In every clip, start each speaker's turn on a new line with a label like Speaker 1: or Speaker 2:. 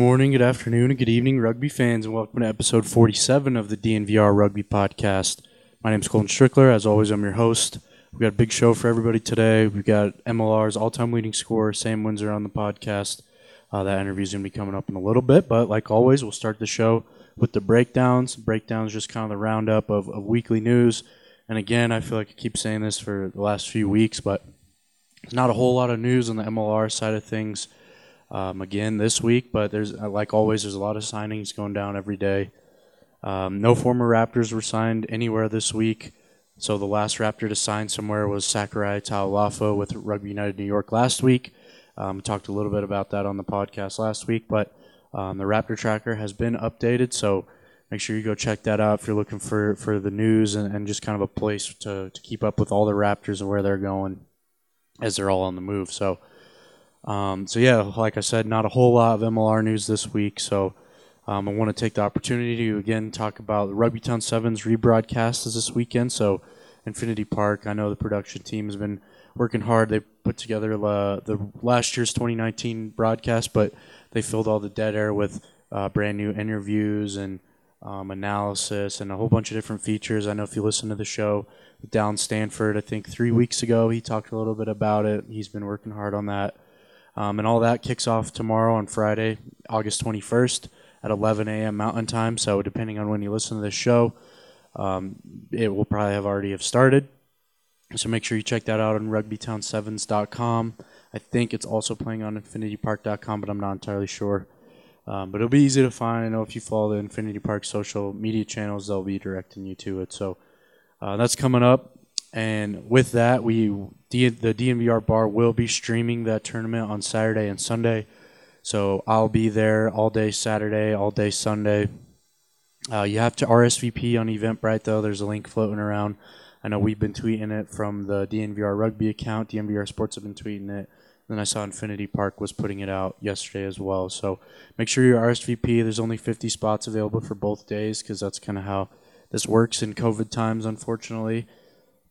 Speaker 1: Morning, good afternoon, and good evening, rugby fans, and welcome to episode 47 of the DNVR Rugby Podcast. My name is Colton Strickler. As always, I'm your host. We've got a big show for everybody today. We've got MLR's all time leading scorer, Sam Windsor, on the podcast. Uh, that interview is going to be coming up in a little bit, but like always, we'll start the show with the breakdowns. Breakdowns just kind of the roundup of, of weekly news. And again, I feel like I keep saying this for the last few weeks, but there's not a whole lot of news on the MLR side of things um, again this week. But there's uh, like always, there's a lot of signings going down every day. Um, no former Raptors were signed anywhere this week. So the last Raptor to sign somewhere was Sakurai Taulafo with Rugby United New York last week. Um, talked a little bit about that on the podcast last week, but um, the Raptor tracker has been updated, so make sure you go check that out if you're looking for, for the news and, and just kind of a place to, to keep up with all the Raptors and where they're going as they're all on the move. So, um, so yeah, like I said, not a whole lot of MLR news this week. So, um, I want to take the opportunity to again talk about the Rugby Town Sevens rebroadcast is this weekend. So, Infinity Park. I know the production team has been working hard. They put together the last year's 2019 broadcast, but they filled all the dead air with uh, brand new interviews and um, analysis and a whole bunch of different features. I know if you listen to the show with Down Stanford, I think three weeks ago, he talked a little bit about it. He's been working hard on that. Um, and all that kicks off tomorrow on Friday, August 21st at 11 a.m. Mountain Time. So depending on when you listen to this show, um, it will probably have already have started. So make sure you check that out on rugbytown7s.com. I think it's also playing on infinitypark.com, but I'm not entirely sure. Um, but it'll be easy to find. I know if you follow the Infinity Park social media channels, they'll be directing you to it. So uh, that's coming up. And with that, we the DNVR bar will be streaming that tournament on Saturday and Sunday. So I'll be there all day Saturday, all day Sunday. Uh, you have to RSVP on Eventbrite though. There's a link floating around. I know we've been tweeting it from the DNVR Rugby account. DNVR Sports have been tweeting it. Then I saw Infinity Park was putting it out yesterday as well. So make sure you RSVP. There's only 50 spots available for both days because that's kind of how this works in COVID times, unfortunately.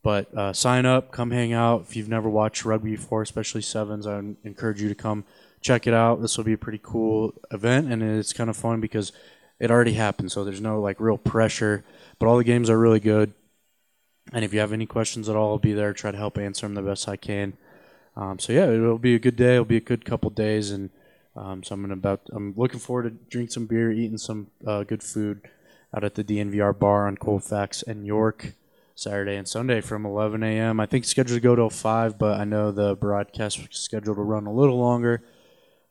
Speaker 1: But uh, sign up, come hang out. If you've never watched rugby before, especially sevens, I encourage you to come check it out. This will be a pretty cool event, and it's kind of fun because it already happened, so there's no like real pressure. But all the games are really good. And if you have any questions at all, I'll be there. Try to help answer them the best I can. Um, so yeah, it'll be a good day. It'll be a good couple days, and um, so I'm gonna about. I'm looking forward to drink some beer, eating some uh, good food out at the DNVR bar on Colfax and York. Saturday and Sunday from 11 a.m. I think scheduled to go till 5, but I know the broadcast is scheduled to run a little longer.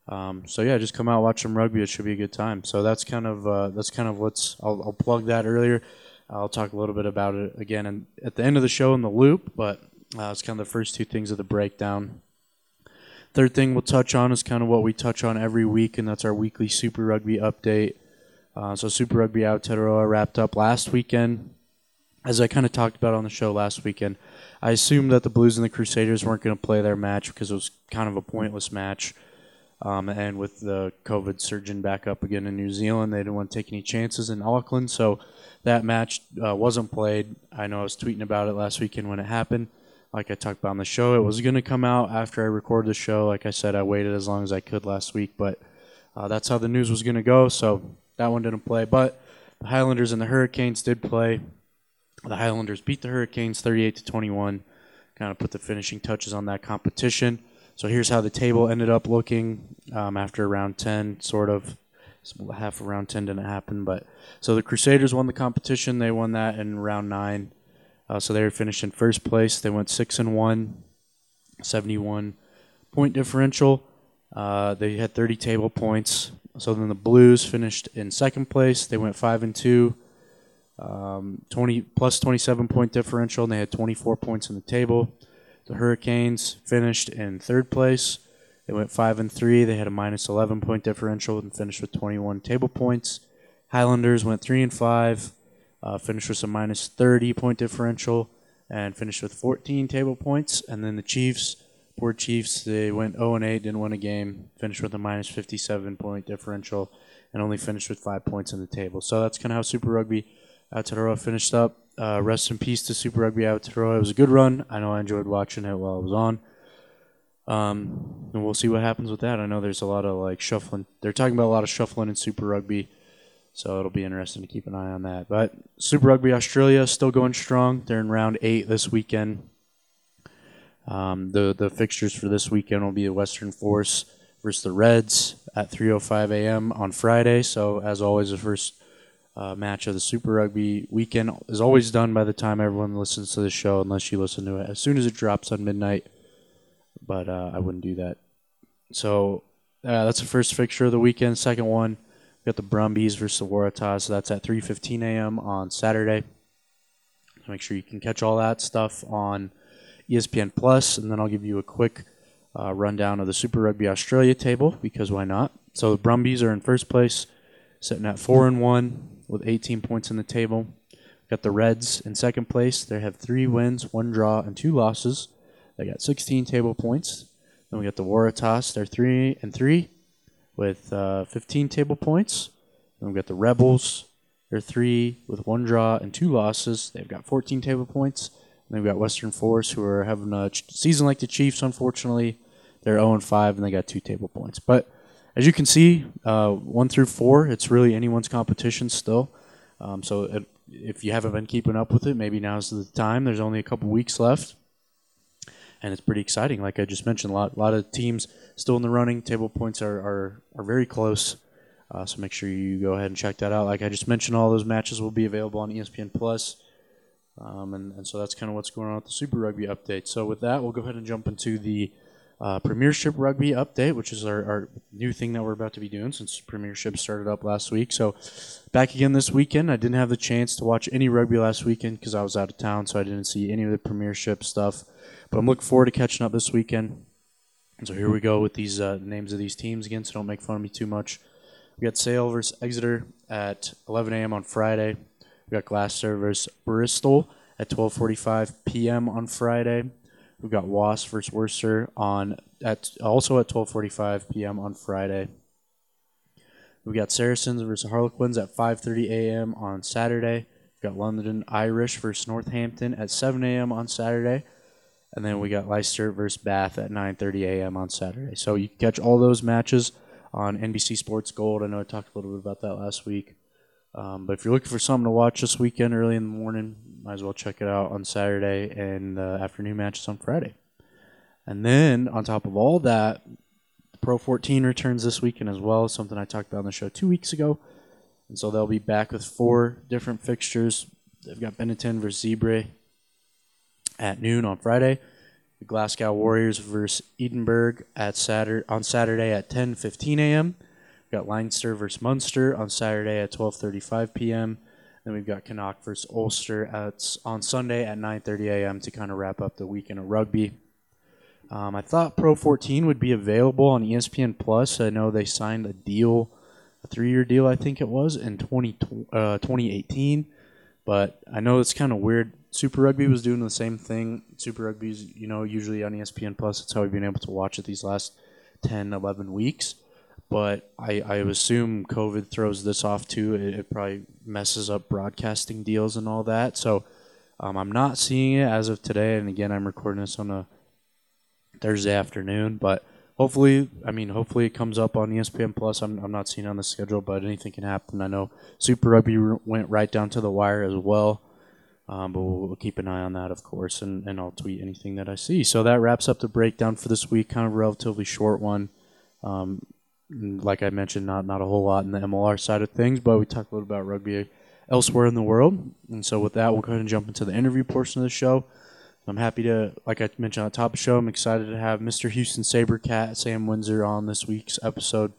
Speaker 1: Um, so yeah, just come out watch some rugby. It should be a good time. So that's kind of uh, that's kind of what's. I'll, I'll, plug that earlier. I'll talk a little bit about it again and at the end of the show in the loop. But uh, it's kind of the first two things of the breakdown. Third thing we'll touch on is kind of what we touch on every week, and that's our weekly Super Rugby update. Uh, so Super Rugby Aotearoa wrapped up last weekend. As I kind of talked about on the show last weekend, I assumed that the Blues and the Crusaders weren't going to play their match because it was kind of a pointless match. Um, and with the COVID surging back up again in New Zealand, they didn't want to take any chances in Auckland. So that match uh, wasn't played. I know I was tweeting about it last weekend when it happened. Like I talked about on the show, it was going to come out after I recorded the show. Like I said, I waited as long as I could last week, but uh, that's how the news was going to go. So that one didn't play. But the Highlanders and the Hurricanes did play. The Highlanders beat the Hurricanes 38 to 21. Kind of put the finishing touches on that competition. So here's how the table ended up looking um, after round 10, sort of. Half of round 10 didn't happen, but so the Crusaders won the competition. They won that in round nine. Uh, so they finished in first place. They went six and one, 71 point differential. Uh, they had 30 table points. So then the Blues finished in second place. They went five and two, um, 20 plus 27 point differential, and they had 24 points in the table. The Hurricanes finished in third place. They went five and three. They had a minus 11 point differential and finished with 21 table points. Highlanders went three and five, uh, finished with a minus 30 point differential, and finished with 14 table points. And then the Chiefs, poor Chiefs, they went 0 and 8, didn't win a game, finished with a minus 57 point differential, and only finished with five points in the table. So that's kind of how Super Rugby Aotearoa finished up. Uh, rest in peace to Super Rugby Aotearoa. It was a good run. I know I enjoyed watching it while I was on. Um, and we'll see what happens with that. I know there's a lot of like shuffling. They're talking about a lot of shuffling in Super Rugby, so it'll be interesting to keep an eye on that. But Super Rugby Australia still going strong. They're in round eight this weekend. Um, the the fixtures for this weekend will be the Western Force versus the Reds at 3:05 a.m. on Friday. So as always, the first uh, match of the Super Rugby weekend is always done by the time everyone listens to the show, unless you listen to it as soon as it drops on midnight. But uh, I wouldn't do that. So uh, that's the first fixture of the weekend. Second one, we got the Brumbies versus the Waratahs. So that's at 3:15 a.m. on Saturday. Make sure you can catch all that stuff on ESPN Plus, and then I'll give you a quick uh, rundown of the Super Rugby Australia table because why not? So the Brumbies are in first place, sitting at four and one with 18 points in the table. Got the Reds in second place. They have three wins, one draw, and two losses. They got 16 table points. Then we got the Waratahs. They're three and three with uh, 15 table points. Then we got the Rebels. They're three with one draw and two losses. They've got 14 table points. And then we got Western Force, who are having a season like the Chiefs. Unfortunately, they're 0 and 5, and they got two table points. But as you can see, uh, one through four, it's really anyone's competition still. Um, so it, if you haven't been keeping up with it, maybe now's the time. There's only a couple weeks left, and it's pretty exciting. Like I just mentioned, a lot, lot of teams still in the running. Table points are are, are very close. Uh, so make sure you go ahead and check that out. Like I just mentioned, all those matches will be available on ESPN Plus. Um, and, and so that's kind of what's going on with the Super Rugby update. So with that, we'll go ahead and jump into the uh, Premiership Rugby update, which is our, our, new thing that we're about to be doing since Premiership started up last week. So, back again this weekend. I didn't have the chance to watch any rugby last weekend because I was out of town, so I didn't see any of the Premiership stuff. But I'm looking forward to catching up this weekend. And so here we go with these uh, names of these teams again, so don't make fun of me too much. We got Sale versus Exeter at 11 a.m. on Friday. We got Gloucester versus Bristol at 12:45 p.m. on Friday. We've got Wasp versus Worcester on at also at 12:45 p.m. on Friday. We've got Saracens versus Harlequins at 5:30 a.m. on Saturday. We've got London Irish versus Northampton at 7 a.m. on Saturday. And then we got Leicester versus Bath at 9:30 a.m. on Saturday. So you can catch all those matches on NBC Sports Gold. I know I talked a little bit about that last week. Um, but if you're looking for something to watch this weekend early in the morning, might as well check it out on Saturday and uh, afternoon matches on Friday. And then on top of all that, Pro 14 returns this weekend as well, something I talked about on the show two weeks ago. And so they'll be back with four different fixtures. They've got Benetton versus Zebre at noon on Friday. The Glasgow Warriors versus Edinburgh at Saturday on Saturday at 10:15 a.m. We've got Leinster versus Munster on Saturday at 12:35 p.m. Then we've got Connacht versus Ulster at on Sunday at 9:30 a.m. to kind of wrap up the weekend of rugby. Um, I thought Pro 14 would be available on ESPN Plus. I know they signed a deal, a three-year deal, I think it was, in 20, uh, 2018. But I know it's kind of weird. Super Rugby was doing the same thing. Super Rugby's, you know, usually on ESPN Plus. That's how we've been able to watch it these last 10, 11 weeks but I, I assume COVID throws this off too. It, it, probably messes up broadcasting deals and all that. So um, I'm not seeing it as of today. And again, I'm recording this on a Thursday afternoon, but hopefully, I mean, hopefully it comes up on ESPN Plus. I'm, I'm not seeing on the schedule, but anything can happen. I know Super Rugby went right down to the wire as well. Um, but we'll, we'll, keep an eye on that, of course, and, and I'll tweet anything that I see. So that wraps up the breakdown for this week. Kind of relatively short one. Um, like I mentioned, not not a whole lot in the MLR side of things, but we talked a little about rugby elsewhere in the world. And so with that, we'll go ahead and jump into the interview portion of the show. I'm happy to, like I mentioned on the top of the show, I'm excited to have Mr. Houston Sabercat Sam Windsor on this week's episode.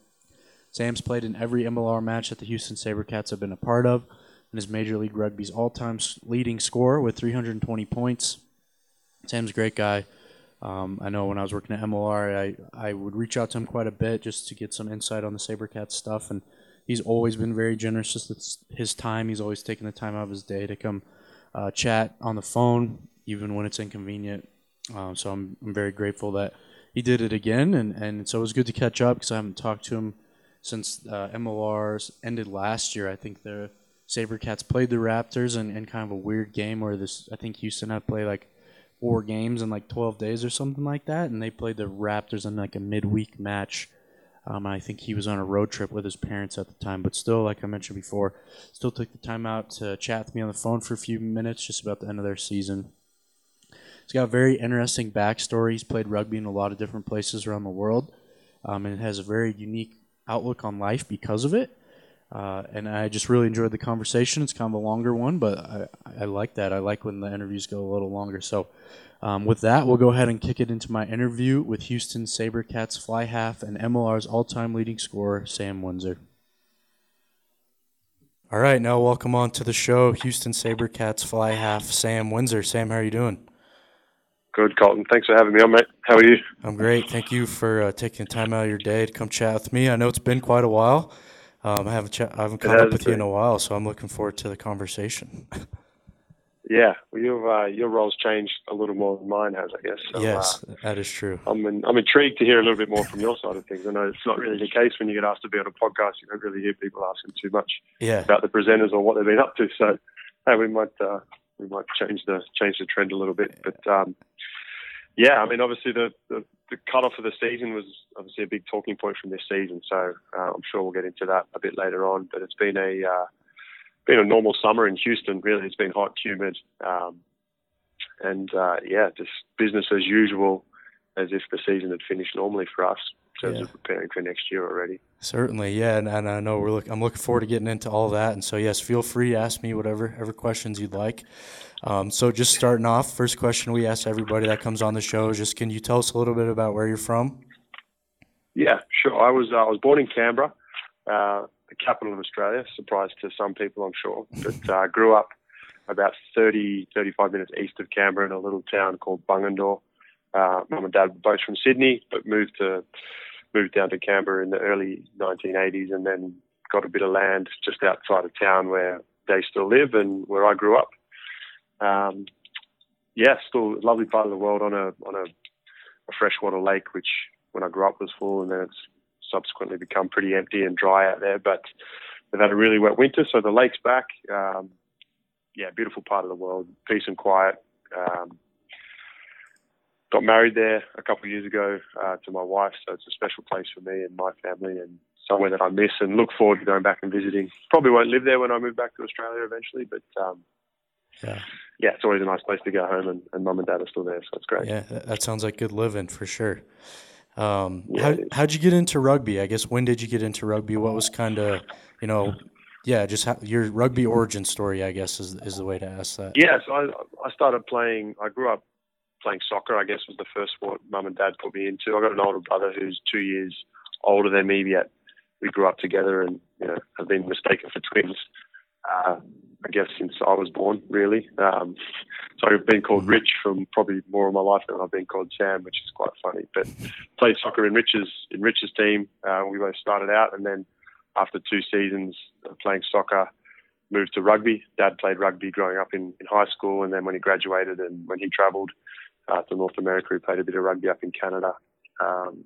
Speaker 1: Sam's played in every MLR match that the Houston Sabercats have been a part of and is Major League Rugby's all-time leading scorer with 320 points. Sam's a great guy. Um, I know when I was working at MLR, I, I would reach out to him quite a bit just to get some insight on the Sabercat stuff, and he's always been very generous. Just his time, he's always taken the time out of his day to come uh, chat on the phone, even when it's inconvenient. Um, so I'm, I'm very grateful that he did it again, and, and so it was good to catch up because I haven't talked to him since uh, MLR's ended last year. I think the Sabercats played the Raptors in, in kind of a weird game where this I think Houston had played like four games in like 12 days or something like that, and they played the Raptors in like a midweek match. Um, I think he was on a road trip with his parents at the time, but still, like I mentioned before, still took the time out to chat with me on the phone for a few minutes just about the end of their season. He's got a very interesting backstory. He's played rugby in a lot of different places around the world, um, and has a very unique outlook on life because of it. Uh, and I just really enjoyed the conversation. It's kind of a longer one, but I, I like that. I like when the interviews go a little longer. So, um, with that, we'll go ahead and kick it into my interview with Houston SaberCats fly half and MLR's all time leading scorer, Sam Windsor. All right, now welcome on to the show, Houston SaberCats fly half, Sam Windsor. Sam, how are you doing?
Speaker 2: Good, Colton. Thanks for having me on, mate. How are you?
Speaker 1: I'm great. Thank you for uh, taking time out of your day to come chat with me. I know it's been quite a while. Um, I haven't ch- I haven't caught up with been. you in a while, so I'm looking forward to the conversation.
Speaker 2: yeah, well, your uh, your role's changed a little more than mine has, I guess.
Speaker 1: So, yes, uh, that is true.
Speaker 2: I'm in, I'm intrigued to hear a little bit more from your side of things. I know it's not really the case when you get asked to be on a podcast. You don't really hear people asking too much
Speaker 1: yeah.
Speaker 2: about the presenters or what they've been up to. So, hey, we might uh, we might change the change the trend a little bit. But um, yeah, I mean, obviously the, the, the cutoff of the season was obviously a big talking point from this season. So uh, I'm sure we'll get into that a bit later on. But it's been a uh, been a normal summer in Houston. Really, it's been hot, humid, um, and uh, yeah, just business as usual, as if the season had finished normally for us terms yeah. of preparing for next year already.
Speaker 1: Certainly, yeah, and, and I know we're look, I'm looking forward to getting into all that. And so, yes, feel free to ask me whatever ever questions you'd like. Um, so, just starting off, first question we ask everybody that comes on the show is just, can you tell us a little bit about where you're from?
Speaker 2: Yeah, sure. I was uh, I was born in Canberra, uh, the capital of Australia. Surprise to some people, I'm sure. But uh, grew up about 30, 35 minutes east of Canberra in a little town called Bungendore. Uh, Mum and Dad were both from Sydney, but moved to moved down to Canberra in the early 1980s and then got a bit of land just outside of town where they still live and where I grew up. Um, yeah, still a lovely part of the world on a on a, a freshwater lake, which when I grew up was full, and then it's subsequently become pretty empty and dry out there. But they've had a really wet winter, so the lake's back. Um, yeah, beautiful part of the world, peace and quiet. Um, got married there a couple of years ago uh, to my wife, so it's a special place for me and my family, and somewhere that I miss and look forward to going back and visiting. Probably won't live there when I move back to Australia eventually, but um, yeah. yeah, it's always a nice place to go home, and, and mum and dad are still there, so it's great.
Speaker 1: Yeah, that sounds like good living for sure. Um, yeah, how how'd you get into rugby? I guess when did you get into rugby? What was kind of you know yeah, just how, your rugby origin story, I guess, is is the way to ask that.
Speaker 2: Yeah, so I, I started playing. I grew up playing soccer, I guess, was the first sport mum and dad put me into. I've got an older brother who's two years older than me, yet we grew up together and, you know, have been mistaken for twins, uh, I guess, since I was born, really. Um, so I've been called mm-hmm. Rich from probably more of my life than I've been called Sam, which is quite funny. But played soccer in Rich's, in Rich's team. Uh, we both started out and then after two seasons of playing soccer, moved to rugby. Dad played rugby growing up in, in high school, and then when he graduated and when he travelled, uh, to North America who played a bit of rugby up in Canada. Um,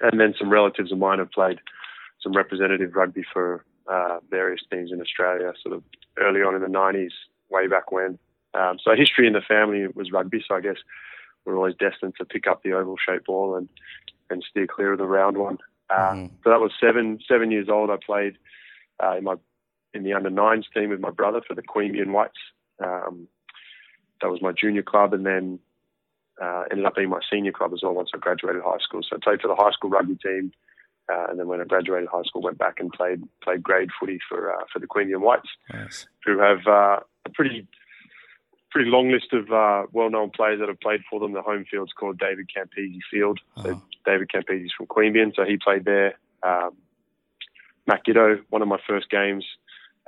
Speaker 2: and then some relatives of mine have played some representative rugby for uh, various teams in Australia, sort of early on in the 90s, way back when. Um, so history in the family was rugby, so I guess we're always destined to pick up the oval shaped ball and, and steer clear of the round one. Uh, mm-hmm. So that was seven seven years old. I played uh, in my in the under nines team with my brother for the Queanbeyan Whites. Um, that was my junior club, and then uh, ended up being my senior club as well once I graduated high school. So I played for the high school rugby team, uh, and then when I graduated high school, went back and played played grade footy for uh, for the Queanbeyan Whites, nice. who have uh, a pretty pretty long list of uh, well-known players that have played for them. The home field's called David Campese Field. So uh-huh. David Campese's from Queanbeyan, so he played there. Um, Matt Giteau, one of my first games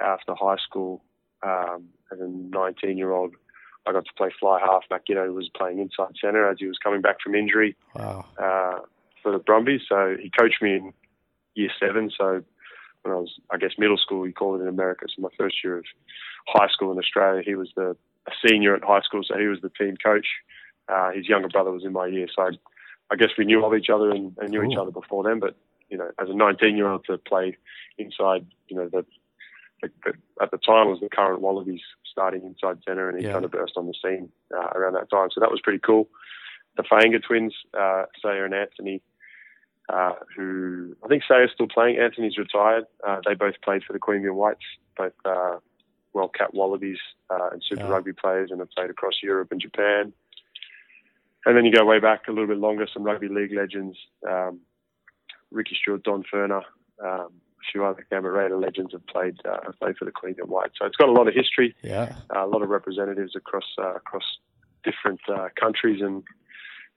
Speaker 2: after high school um, as a 19-year-old I got to play fly half. Giteau was playing inside centre as he was coming back from injury wow. uh, for the Brumbies. So he coached me in year seven. So when I was, I guess, middle school, you call it in America. So my first year of high school in Australia, he was the a senior at high school, so he was the team coach. Uh, his younger brother was in my year, so I, I guess we knew of each other and, and knew each other before then. But you know, as a 19 year old to play inside, you know, the the, at the time was the current Wallabies starting inside centre, and he
Speaker 1: Yeah.
Speaker 2: kind of burst on the scene uh, around that time. So that was pretty cool. The Fainga'a twins, uh, Saia and Anthony, uh, who I think Saia's still playing. Anthony's retired. Uh, they both played for the Queanbeyan Whites, both uh, well capped Wallabies uh, and Super
Speaker 1: Yeah.
Speaker 2: Rugby players, and have played across Europe and Japan. And then you go way back a little bit longer, some rugby league legends, um, Ricky Stuart, Don Furner, um, few other Canberra Raider legends have played uh, played for the Queanbeyan Whites. So it's got a lot of history,
Speaker 1: Yeah.
Speaker 2: uh, a lot of representatives across uh, across different uh, countries and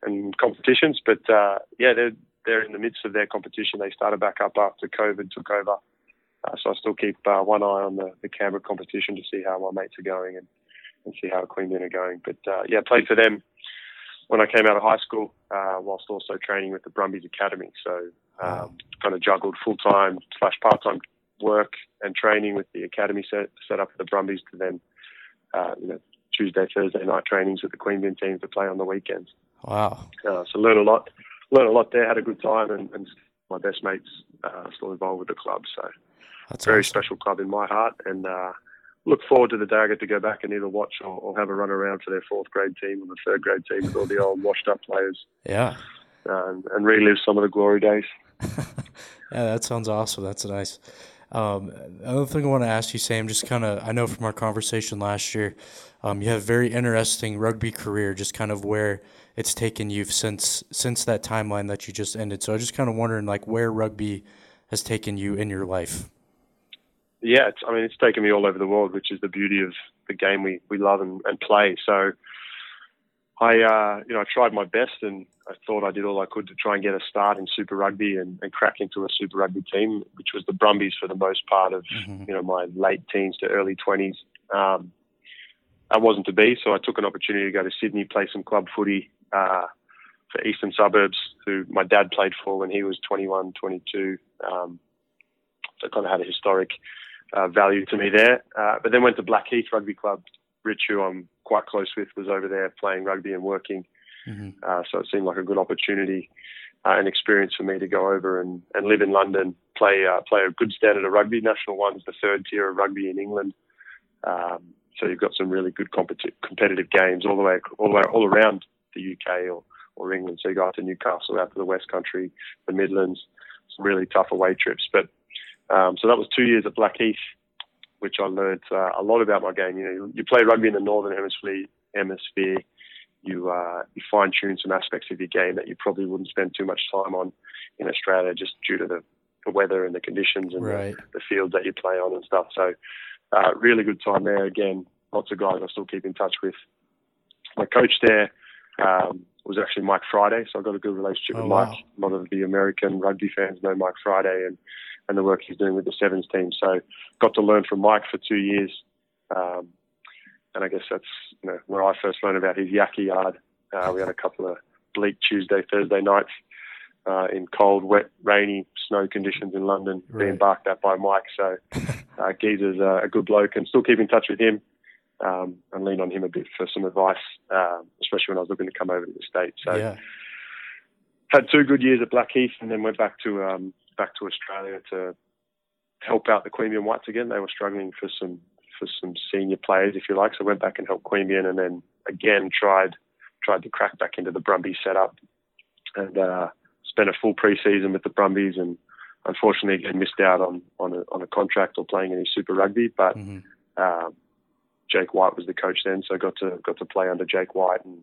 Speaker 2: and competitions. But uh, yeah, they're they're in the midst of their competition. They started back up after COVID took over. Uh, so I still keep uh, one eye on the, the Canberra competition to see how my mates are going and, and see how Queanbeyan are going. But uh, yeah, played for them when I came out of high school, uh, whilst also training with the Brumbies Academy. So um, kind of juggled full time slash part time work and training with the academy set, set up for the Brumbies to then, uh, you know, Tuesday, Thursday night trainings with the Queanbeyan team to play on the weekends.
Speaker 1: Wow.
Speaker 2: Uh, so learn a lot, learn a lot there, had a good time, and, and my best mates uh, still involved with the club. So
Speaker 1: That's
Speaker 2: very
Speaker 1: awesome.
Speaker 2: special club in my heart, and uh, look forward to the day I get to go back and either watch or, or have a run around for their fourth grade team or the third grade team with all the old washed up players
Speaker 1: Yeah.
Speaker 2: uh, and, and relive some of the glory days.
Speaker 1: Yeah, that sounds awesome. That's nice. Um, another thing I want to ask you, Sam, just kind of, I know from our conversation last year, um, you have a very interesting rugby career, just kind of where it's taken you since since that timeline that you just ended. So I just kind of wondering, like, where rugby has taken you in your life.
Speaker 2: yeah, it's, I mean, it's taken me all over the world, which is the beauty of the game we, we love and, and play. So I, uh, you know, I tried my best and I thought I did all I could to try and get a start in Super Rugby and, and crack into a Super Rugby team, which was the Brumbies for the most part of,
Speaker 1: Mhm.
Speaker 2: you know, my late teens to early 20s. Um, that wasn't to be, so I took an opportunity to go to Sydney, play some club footy uh, for Eastern Suburbs, who my dad played for when he was 21, 22. Um, so kind of had a historic uh, value to me there. Uh, but then went to Blackheath Rugby Club. Rich, who I'm quite close with, was over there playing rugby and working.
Speaker 1: Mhm.
Speaker 2: Uh, so it seemed like a good opportunity uh, and experience for me to go over and, and live in London, play uh, play a good standard of rugby. National One's the third tier of rugby in England. Um, so you've got some really good competi- competitive games all the way all the way all around the UK or, or England. So you go out to Newcastle, out to the West Country, the Midlands, some really tough away trips. But um, so that was two years at Blackheath, which I learned uh, a lot about my game. You know, you, you play rugby in the Northern Hemisphere. Hemisphere. You uh, you fine tune some aspects of your game that you probably wouldn't spend too much time on in Australia, just due to the, the weather and the conditions and
Speaker 1: Right.
Speaker 2: the, the field that you play on and stuff. So, uh, really good time there. Again, lots of guys I still keep in touch with. My coach there um, was actually Mike Friday, so I've got a good relationship
Speaker 1: Oh,
Speaker 2: with Mike.
Speaker 1: wow.
Speaker 2: A lot of the American rugby fans know Mike Friday and, and the work he's doing with the Sevens team. So, got to learn from Mike for two years. Um, and I guess that's you know where I first learned about his yaki yard. Uh, we had a couple of bleak Tuesday, Thursday nights uh, in cold, wet, rainy, snow conditions in London, being
Speaker 1: Right.
Speaker 2: barked at by Mike. So uh, Geezer's uh, a good bloke, and still keep in touch with him um, and lean on him a bit for some advice, um, especially when I was looking to come over to the states. So
Speaker 1: yeah.
Speaker 2: had two good years at Blackheath, and then went back to um, back to Australia to help out the Queanbeyan Whites again. They were struggling for some for some senior players, if you like. So went back and helped Queanbeyan, and then again tried tried to crack back into the Brumbies setup, and uh, spent a full pre-season with the Brumbies, and unfortunately again missed out on on a, on a contract or playing any Super Rugby, but.
Speaker 1: hmm
Speaker 2: Um, Jake White was the coach then, so got to got to play under Jake White and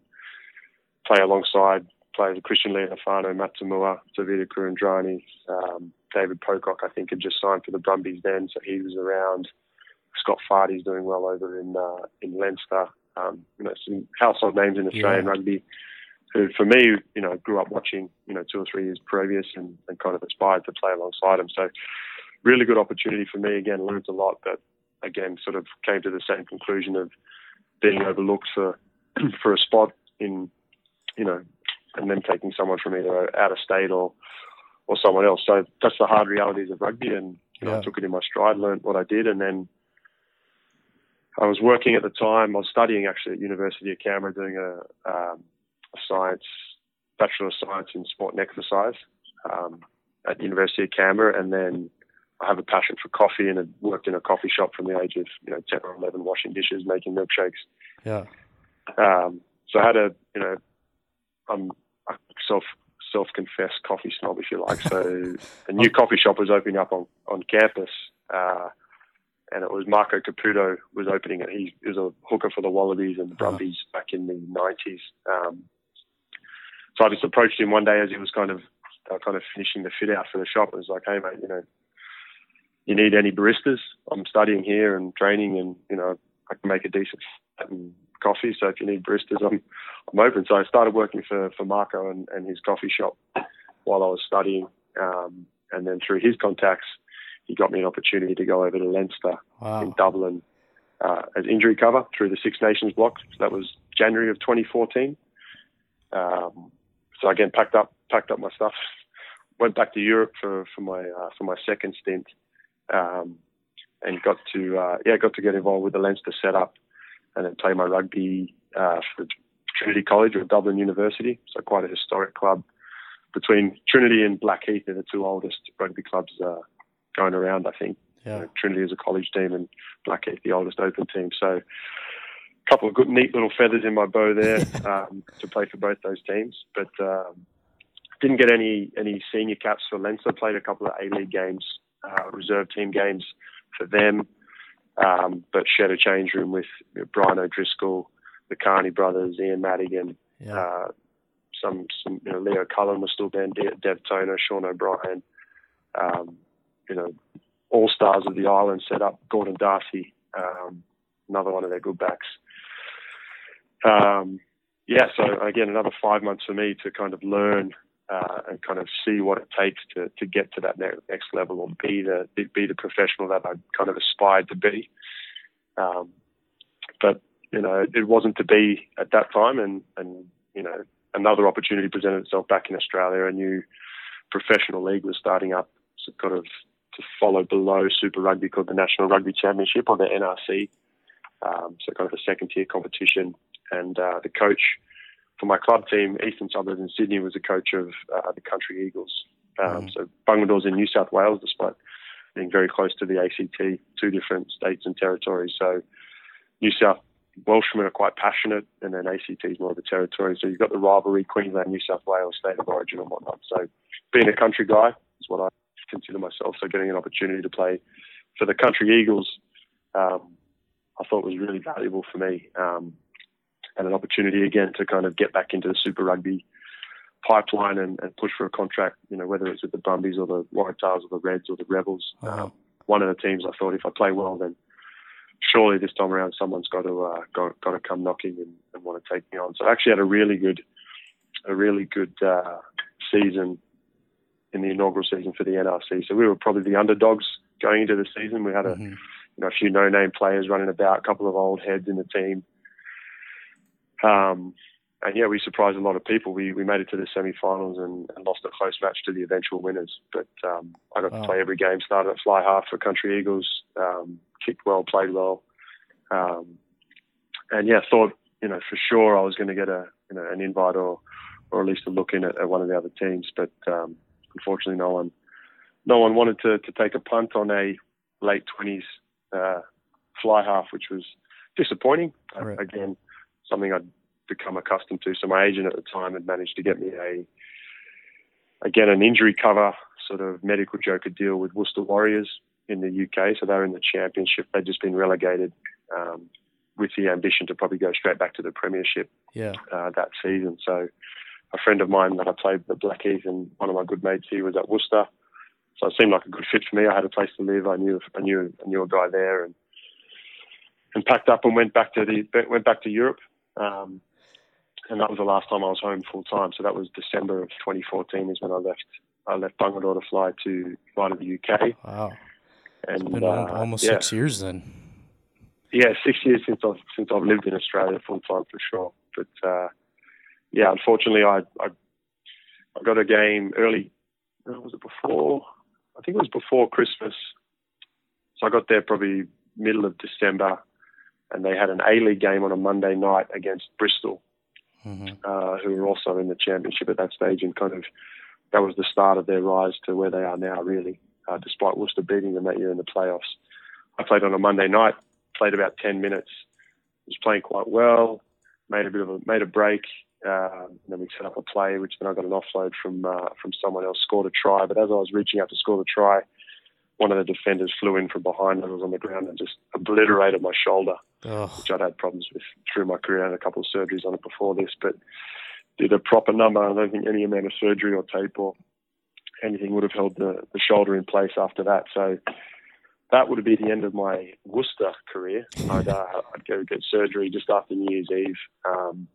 Speaker 2: play alongside players Christian Lealiifano, Matt Toomua, Tevita Kuridrani, um, David Pocock. I think had just signed for the Brumbies then, so he was around. Scott Fardy's doing well over in uh, in Leinster. Um, you know, some household names in Australian
Speaker 1: Yeah.
Speaker 2: rugby. Who, for me, you know, grew up watching, you know, two or three years previous, and, and kind of aspired to play alongside him. So, really good opportunity for me. Again, learned a lot, but again, sort of came to the same conclusion of being overlooked for for a spot in, you know, and then taking someone from either out of state or or someone else. So that's the hard realities of rugby, and you know,
Speaker 1: Yeah.
Speaker 2: I took it in my stride, learned what I did, and then I was working at the time. I was studying actually at University of Canberra, doing a, um, a science bachelor of science in sport and exercise um, at University of Canberra, and then I have a passion for coffee and had worked in a coffee shop from the age of you know ten or eleven, washing dishes, making milkshakes.
Speaker 1: Yeah.
Speaker 2: Um, so I had a you know I'm a self self confessed coffee snob if you like. So a new coffee shop was opening up on on campus. Uh, and it was Marco Caputo was opening it. He, was a hooker for the Wallabies and the Brumbies uh-huh. back in the 90s. Um, so I just approached him one day as he was kind of uh, kind of finishing the fit out for the shop. I was like, hey mate, you know, you need any baristas? I'm studying here and training, and you know, I can make a decent coffee. So if you need baristas, I'm I'm open. So I started working for for Marco and, and his coffee shop while I was studying, um, and then through his contacts, he got me an opportunity to go over to Leinster wow. in Dublin uh, as injury cover through the Six Nations block. So that was January of 2014. Um, so again, packed up packed up my stuff, went back to Europe for for my uh, for my second stint, um, and got to uh, yeah got to get involved with the Leinster setup, and then play my rugby uh, for Trinity College or Dublin University. So quite a historic club. Between Trinity and Blackheath, they're the two oldest rugby clubs uh, going around. I think yeah. you know, Trinity is a college team and Blackheath the oldest open team. So a couple of good, neat little feathers in my bow there um, to play for both those teams. But um, didn't get any any senior caps for Leinster. Played a couple of A League games, uh, reserve team games for them. Um, but shared a change room with you know, Brian O'Driscoll, the Kearney brothers, Ian Madigan, yeah. uh, some some you know, Leo Cullen was still there, Dev Toner, Sean O'Brien, um, you know, all stars of the island set up. Gordon D'Arcy, um, another one of their good backs. Um, yeah, so again, another five months for me to kind of learn uh, and kind of see what it takes to, to get to that next level or be the be the professional that I kind of aspired to be. Um, but you know, it wasn't to be at that time, and and you know, another opportunity presented itself back in Australia. A new professional league was starting up, so kind of to follow below Super Rugby called the National Rugby Championship or the NRC. Um, so kind of a second tier competition. And uh, the coach for my club team, Eastern Suburbs in Sydney, was a coach of uh, the Country Eagles. Um, mm. So Bungendore's in New South Wales, despite being very close to the ACT, two different states and territories. So New South Welshmen are quite passionate, and then ACT is more of a territory. So you've got the rivalry, Queensland, New South Wales, state of origin, and whatnot. So being a country guy is what I consider myself. So getting an opportunity to play for the Country Eagles, um, I thought was really valuable for me, um, and an opportunity again to kind of get back into the Super Rugby pipeline and, and, push for a contract. You know, whether it's with the Brumbies or the Waratahs or the Reds or the Rebels. Uh-huh. Um, one of the teams I thought if I play well, then surely this time around someone's got to uh, got, got to come knocking and, and, want to take me on. So I actually had a really good a really good uh, season in the inaugural season for the NRC. So we were probably the underdogs going into the season. We had a, mm-hmm. you know, a few no-name players running about, a couple of old heads in the team. Um, and yeah, we surprised a lot of people. We we made it to the semi-finals and, and lost a close match to the eventual winners. But um, I got wow. to play every game. Started at fly half for Country Eagles. Um, kicked well, played well, um, and yeah, thought you know for sure I was going to get a you know an invite or or at least a look in at, at one of the other teams. But um, unfortunately, no one no one wanted to, to take a punt on a late twenties uh, fly half, which was disappointing. Right. again, something I'd become accustomed to. So my agent at the time had managed to get me a again an injury cover sort of medical joker deal with Worcester Warriors in the UK. So they're in the championship. They'd just been relegated. Um, with the ambition to probably go straight back to the premiership
Speaker 1: yeah.
Speaker 2: uh, that season. So a friend of mine that I played with the Blackies and one of my good mates here was at Worcester. So it seemed like a good fit for me. I had a place to live. I knew I knew I knew a guy there, and and packed up and went back to the went back to Europe. Um, and that was the last time I was home full time. So that was December of 2014 is when I left. I left Bungendore to fly to fly to the UK.
Speaker 1: Wow, and it's been uh, almost yeah. six years then.
Speaker 2: Yeah, six years since I've since I've lived in Australia full time for sure. But uh, yeah, unfortunately, I, I, I got a game early. Was it before? I think it was before Christmas. So I got there probably middle of December, and they had an A League game on a Monday night against Bristol, mm-hmm. uh, who were also in the championship at that stage, and kind of that was the start of their rise to where they are now, really. uh, despite Worcester beating them that year in the playoffs. I played on a Monday night, played about 10 minutes, was playing quite well, made a bit of a, made a break, and then we set up a play, which then I got an offload from uh, from someone else, scored a try. But as I was reaching out to score the try, one of the defenders flew in from behind and was on the ground and just obliterated my shoulder,
Speaker 1: Oh,
Speaker 2: which I'd had problems with through my career. I had a couple of surgeries on it before this, but did a proper number. I don't think any amount of surgery or tape or anything would have held the, the shoulder in place after that. So that would have been the end of my Worcester career. I'd, uh, I'd go get surgery just after New Year's Eve, um,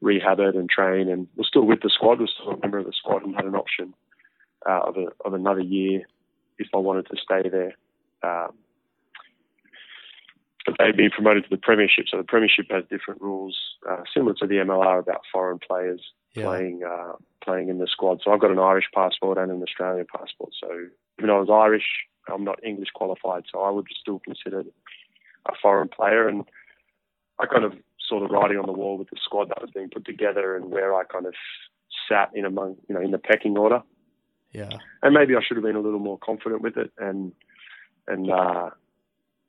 Speaker 2: rehab it and train, and was still with the squad. Was still a member of the squad and had an option uh, of, a, of another year if I wanted to stay there. Um, but they'd been promoted to the Premiership, so the Premiership has different rules, uh, similar to the MLR about foreign players
Speaker 1: yeah.
Speaker 2: playing uh, playing in the squad. So I've got an Irish passport and an Australian passport. So even though I was Irish, I'm not English qualified, so I would still consider a foreign player. And I kind of saw the writing on the wall with the squad that was being put together and where I kind of sat in among you know in the pecking order.
Speaker 1: Yeah.
Speaker 2: And maybe I should have been a little more confident with it and and uh,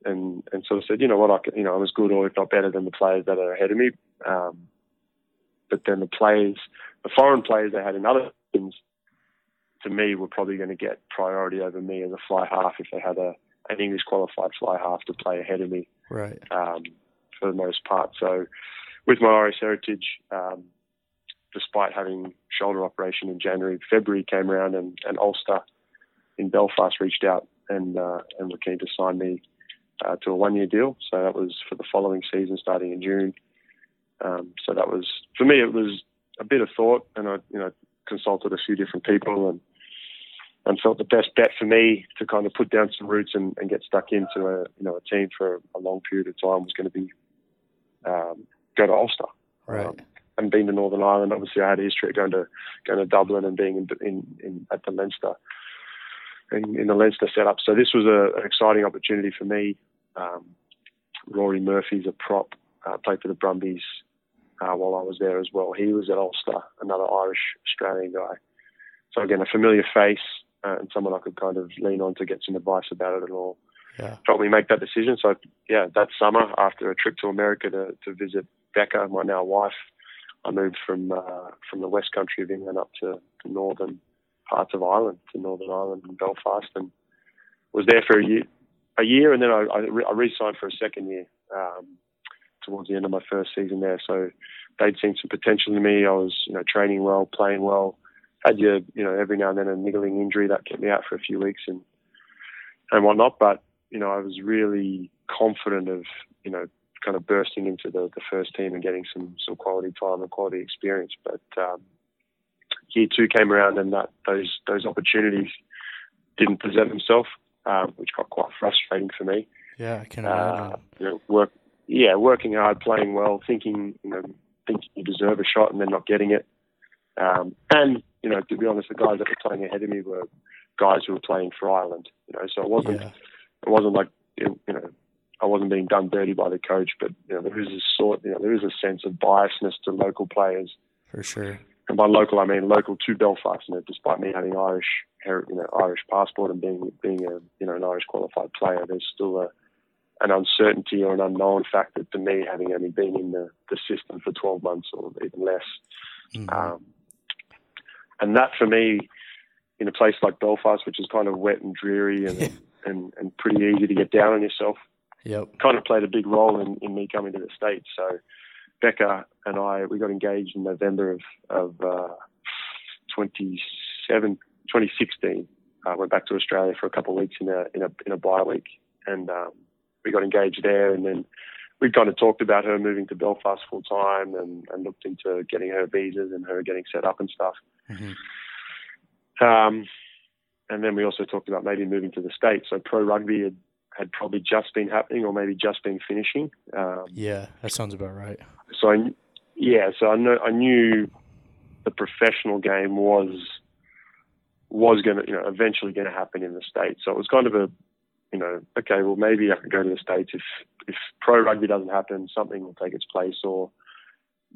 Speaker 2: and and sort of said, you know what, I can, you know I'm as good or if not better than the players that are ahead of me. Um, but then the players, the foreign players they had in other teams, to me were probably going to get priority over me as a fly half if they had a an English qualified fly half to play ahead of me
Speaker 1: Right.
Speaker 2: um, for the most part. So with my Irish heritage, um, despite having shoulder operation in January, February came around and, and Ulster in Belfast reached out and uh, and were keen to sign me uh, to a one year deal. So that was for the following season starting in June. Um, so that was for me it was a bit of thought and I you know consulted a few different people and and felt the best bet for me to kind of put down some roots and, and get stuck into a you know a team for a long period of time was going to be um, go to Ulster.
Speaker 1: Right.
Speaker 2: Um, and been to Northern Ireland. Obviously, I had a history of going to going to Dublin and being in, in, in at the Leinster in, in the Leinster setup. So this was a, an exciting opportunity for me. Um, Ruaidhri Murphy's a prop, uh, played for the Brumbies uh, while I was there as well. He was at Ulster, another Irish Australian guy. So again, a familiar face uh, and someone I could kind of lean on to get some advice about it at all.
Speaker 1: Yeah.
Speaker 2: Helped me make that decision. So yeah, that summer after a trip to America to, to visit Becca, my now wife, I moved from uh, from the west country of England up to the northern parts of Ireland, to Northern Ireland and Belfast, and was there for a year, a year, and then I, I, re- I re-signed for a second year um, towards the end of my first season there. So they'd seen some potential in me. I was, you know, training well, playing well. Had your, you know, every now and then a niggling injury that kept me out for a few weeks and and whatnot. But you know, I was really confident of, you know, kind of bursting into the, the first team and getting some some quality time and quality experience. But um, year two came around and that those those opportunities didn't present themselves, um, which got quite frustrating for me.
Speaker 1: Yeah, I can
Speaker 2: Uh, you know, work, yeah, working hard, playing well, thinking you know thinking you deserve a shot and then not getting it. Um, and you know, to be honest, the guys that were playing ahead of me were guys who were playing for Ireland. You know, so it wasn't
Speaker 1: yeah.
Speaker 2: It wasn't like you know I wasn't being done dirty by the coach, but you know there is a sort you know there is a sense of biasness to local players,
Speaker 1: For sure.
Speaker 2: and by local I mean local to Belfast. You know, despite me having Irish you know Irish passport and being being a you know an Irish qualified player, there's still a an uncertainty or an unknown factor to me having only been in the, the system for 12 months or even less.
Speaker 1: Mhm.
Speaker 2: Um, and that for me, in a place like Belfast, which is kind of wet and dreary and, and, and pretty easy to get down on yourself,
Speaker 1: Yep.
Speaker 2: kind of played a big role in, in me coming to the States. So Becca and I, we got engaged in November of, of uh, 27, 2016. I went back to Australia for a couple of weeks in a, in a, in a bye week and um, we got engaged there and then we kind of talked about her moving to Belfast full time and, and looked into getting her visas and her getting set up and stuff.
Speaker 1: hmm
Speaker 2: Um, and then we also talked about maybe moving to the States. So pro rugby had, had probably just been happening or maybe just been finishing. Um,
Speaker 1: Yeah, that sounds about right.
Speaker 2: so I, yeah, so I know I knew the professional game was was going to, you know, eventually going to happen in the States. So it was kind of a, you know, okay, well maybe I could go to the States if if pro rugby doesn't happen, something will take its place, or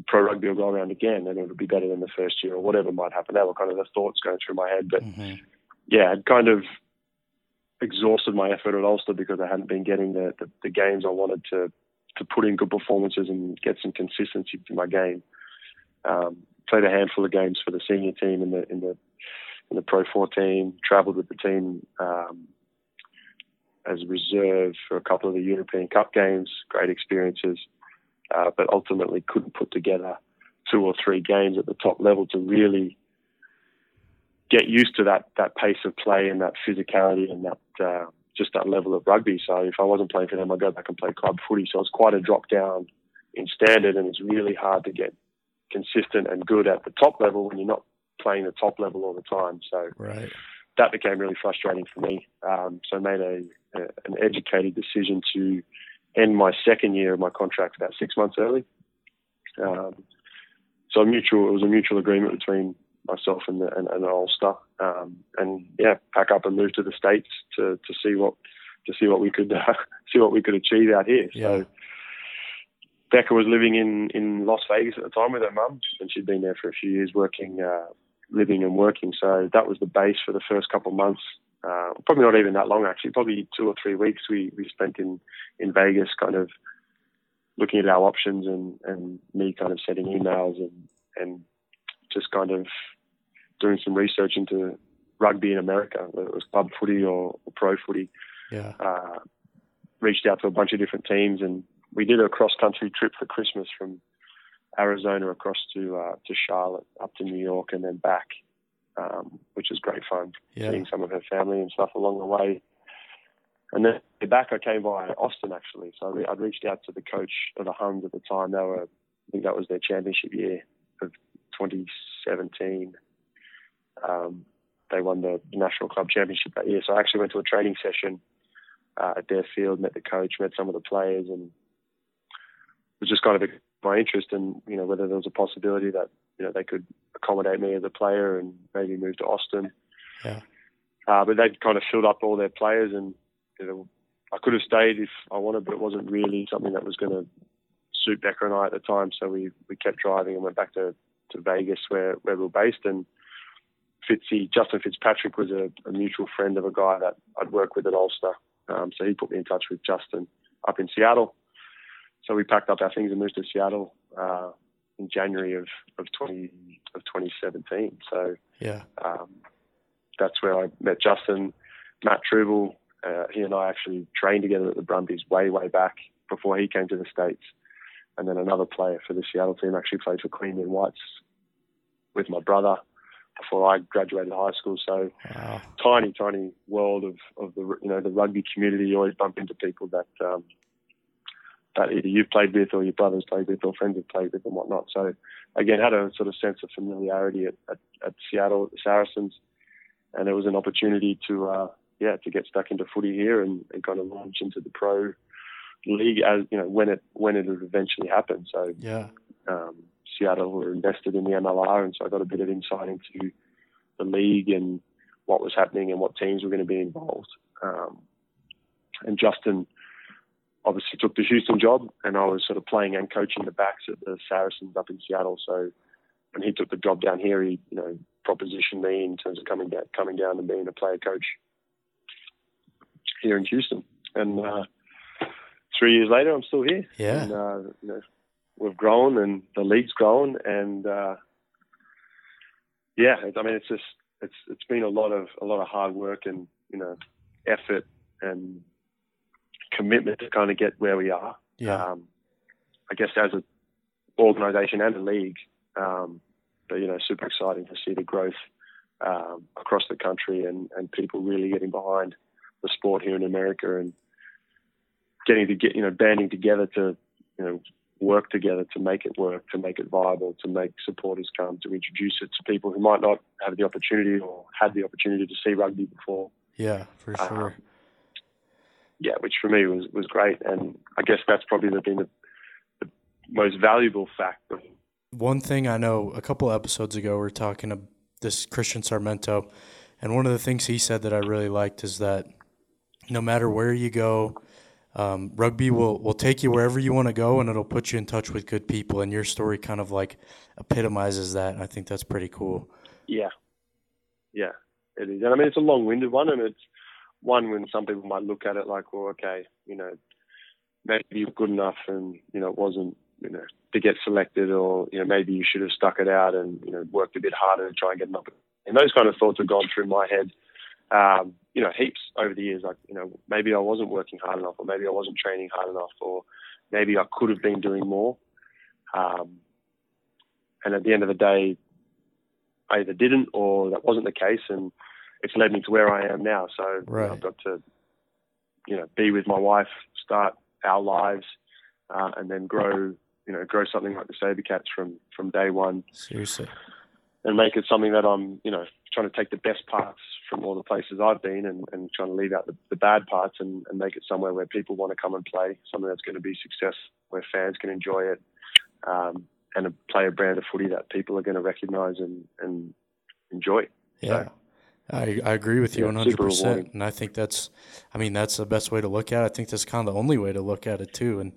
Speaker 2: pro rugby will go around again and it'll be better than the first year, or whatever might happen. That were kind of the thoughts going through my head. But
Speaker 1: hmm
Speaker 2: yeah, I'd kind of exhausted my effort at Ulster because I hadn't been getting the, the, the games I wanted to to put in good performances and get some consistency to my game. Um, played a handful of games for the senior team in the in the in the Pro 14. Travelled with the team um, as reserve for a couple of the European Cup games. Great experiences, uh, but ultimately couldn't put together two or three games at the top level to really get used to that that pace of play and that physicality and that uh, just that level of rugby. So if I wasn't playing for them, I'd go back and play club footy. So it's quite a drop down in standard, and it's really hard to get consistent and good at the top level when you're not playing the top level all the time. So
Speaker 1: right.
Speaker 2: that became really frustrating for me. Um, so I made a, a, an educated decision to end my second year of my contract about six months early. Um, so mutual, it was a mutual agreement between myself and the, and, and Ulster, um, and yeah, pack up and move to the states to, to see what to see what we could uh, see what we could achieve out here.
Speaker 1: Yeah.
Speaker 2: So Becca was living in in Las Vegas at the time with her mum, and she'd been there for a few years working, uh, living and working. So that was the base for the first couple of months. Uh, probably not even that long actually. Probably two or three weeks we we spent in in Vegas, kind of looking at our options and and me kind of sending emails and and just kind of doing some research into rugby in America, whether it was club footy or, or pro footy.
Speaker 1: Yeah.
Speaker 2: Uh, reached out to a bunch of different teams, and we did a cross country trip for Christmas from Arizona across to uh, to Charlotte, up to New York, and then back, um, which was great fun.
Speaker 1: Yeah.
Speaker 2: Seeing some of her family and stuff along the way. And then back, I came by Austin actually. So I'd reached out to the coach of the Huns at the time. They were, I think that was their championship year of 2017 um, they won the national club championship that year. So I actually went to a training session uh, at their field, met the coach, met some of the players, and it was just kind of my interest in you know whether there was a possibility that you know they could accommodate me as a player and maybe move to Austin.
Speaker 1: Yeah.
Speaker 2: Uh, but they'd kind of filled up all their players, and you know I could have stayed if I wanted, but it wasn't really something that was going to suit Becca and I at the time. So we we kept driving and went back to to Vegas where where we were based and Fitzy, Justin Fitzpatrick was a, a, mutual friend of a guy that I'd worked with at Ulster. Um, so he put me in touch with Justin up in Seattle. So we packed up our things and moved to Seattle uh, in January of, of 20 of 2017. So
Speaker 1: yeah,
Speaker 2: um, that's where I met Justin, Matt Trubel. Uh, he and I actually trained together at the Brumbies way way back before he came to the states. And then another player for the Seattle team actually played for Queanbeyan Whites with my brother before I graduated high school. So
Speaker 1: wow.
Speaker 2: tiny, tiny world of, of the you know the rugby community. You always bump into people that um, that either you've played with or your brothers played with or friends have played with and whatnot. So again, had a sort of sense of familiarity at, at, at Seattle at the Saracens, and it was an opportunity to uh, yeah to get stuck into footy here and, and kind of launch into the pro league as you know when it when it would eventually happen. So
Speaker 1: yeah.
Speaker 2: Um, Seattle were invested in the MLR, and so I got a bit of insight into the league and what was happening and what teams were going to be involved. Um, and Justin obviously took the Houston job, and I was sort of playing and coaching the backs at the Saracens up in Seattle. So when he took the job down here, he you know propositioned me in terms of coming down, coming down and being a player coach here in Houston. And uh, three years later, I'm still here.
Speaker 1: Yeah.
Speaker 2: And, uh, you know, we've grown and the league's grown and uh, yeah, I mean it's just it's it's been a lot of a lot of hard work and you know effort and commitment to kind of get where we are.
Speaker 1: Yeah.
Speaker 2: Um, I guess as an organisation and a league, um, but you know super exciting to see the growth um, across the country and and people really getting behind the sport here in America and getting to get you know banding together to you know work together to make it work, to make it viable, to make supporters come, to introduce it to people who might not have the opportunity or had the opportunity to see rugby before.
Speaker 1: Yeah, for sure.
Speaker 2: Um, yeah, which for me was, was great. And I guess that's probably been the, the most valuable fact.
Speaker 1: One thing I know a couple episodes ago, we are talking to this Christian Sarmento, and one of the things he said that I really liked is that no matter where you go, um, rugby will, will take you wherever you want to go and it'll put you in touch with good people. And your story kind of like epitomizes that. I think that's pretty cool.
Speaker 2: Yeah. Yeah, it is. And I mean, it's a long winded one and it's one when some people might look at it like, well, okay, you know, maybe you're good enough, and you know, it wasn't, you know, to get selected, or you know, maybe you should have stuck it out and you know, worked a bit harder to try and get an opportunity. And those kind of thoughts have gone through my head, um, you know, heaps over the years. Like, you know, maybe I wasn't working hard enough, or maybe I wasn't training hard enough, or maybe I could have been doing more. Um, and at the end of the day, I either didn't or that wasn't the case, and it's led me to where I am now. So
Speaker 3: right.
Speaker 2: I've got to, you know, be with my wife, start our lives, uh, and then grow, you know, grow something like the Saber Cats from from day one.
Speaker 3: Seriously.
Speaker 2: And make it something that I'm, you know, trying to take the best parts from all the places I've been and, and trying to leave out the, the bad parts and, and make it somewhere where people want to come and play, something that's going to be success, where fans can enjoy it, um, and play a brand of footy that people are going to recognise and, and enjoy.
Speaker 3: Yeah. So, I, I agree with you yeah, 100%. And I think that's, I mean, that's the best way to look at it. I think that's kind of the only way to look at it, too. And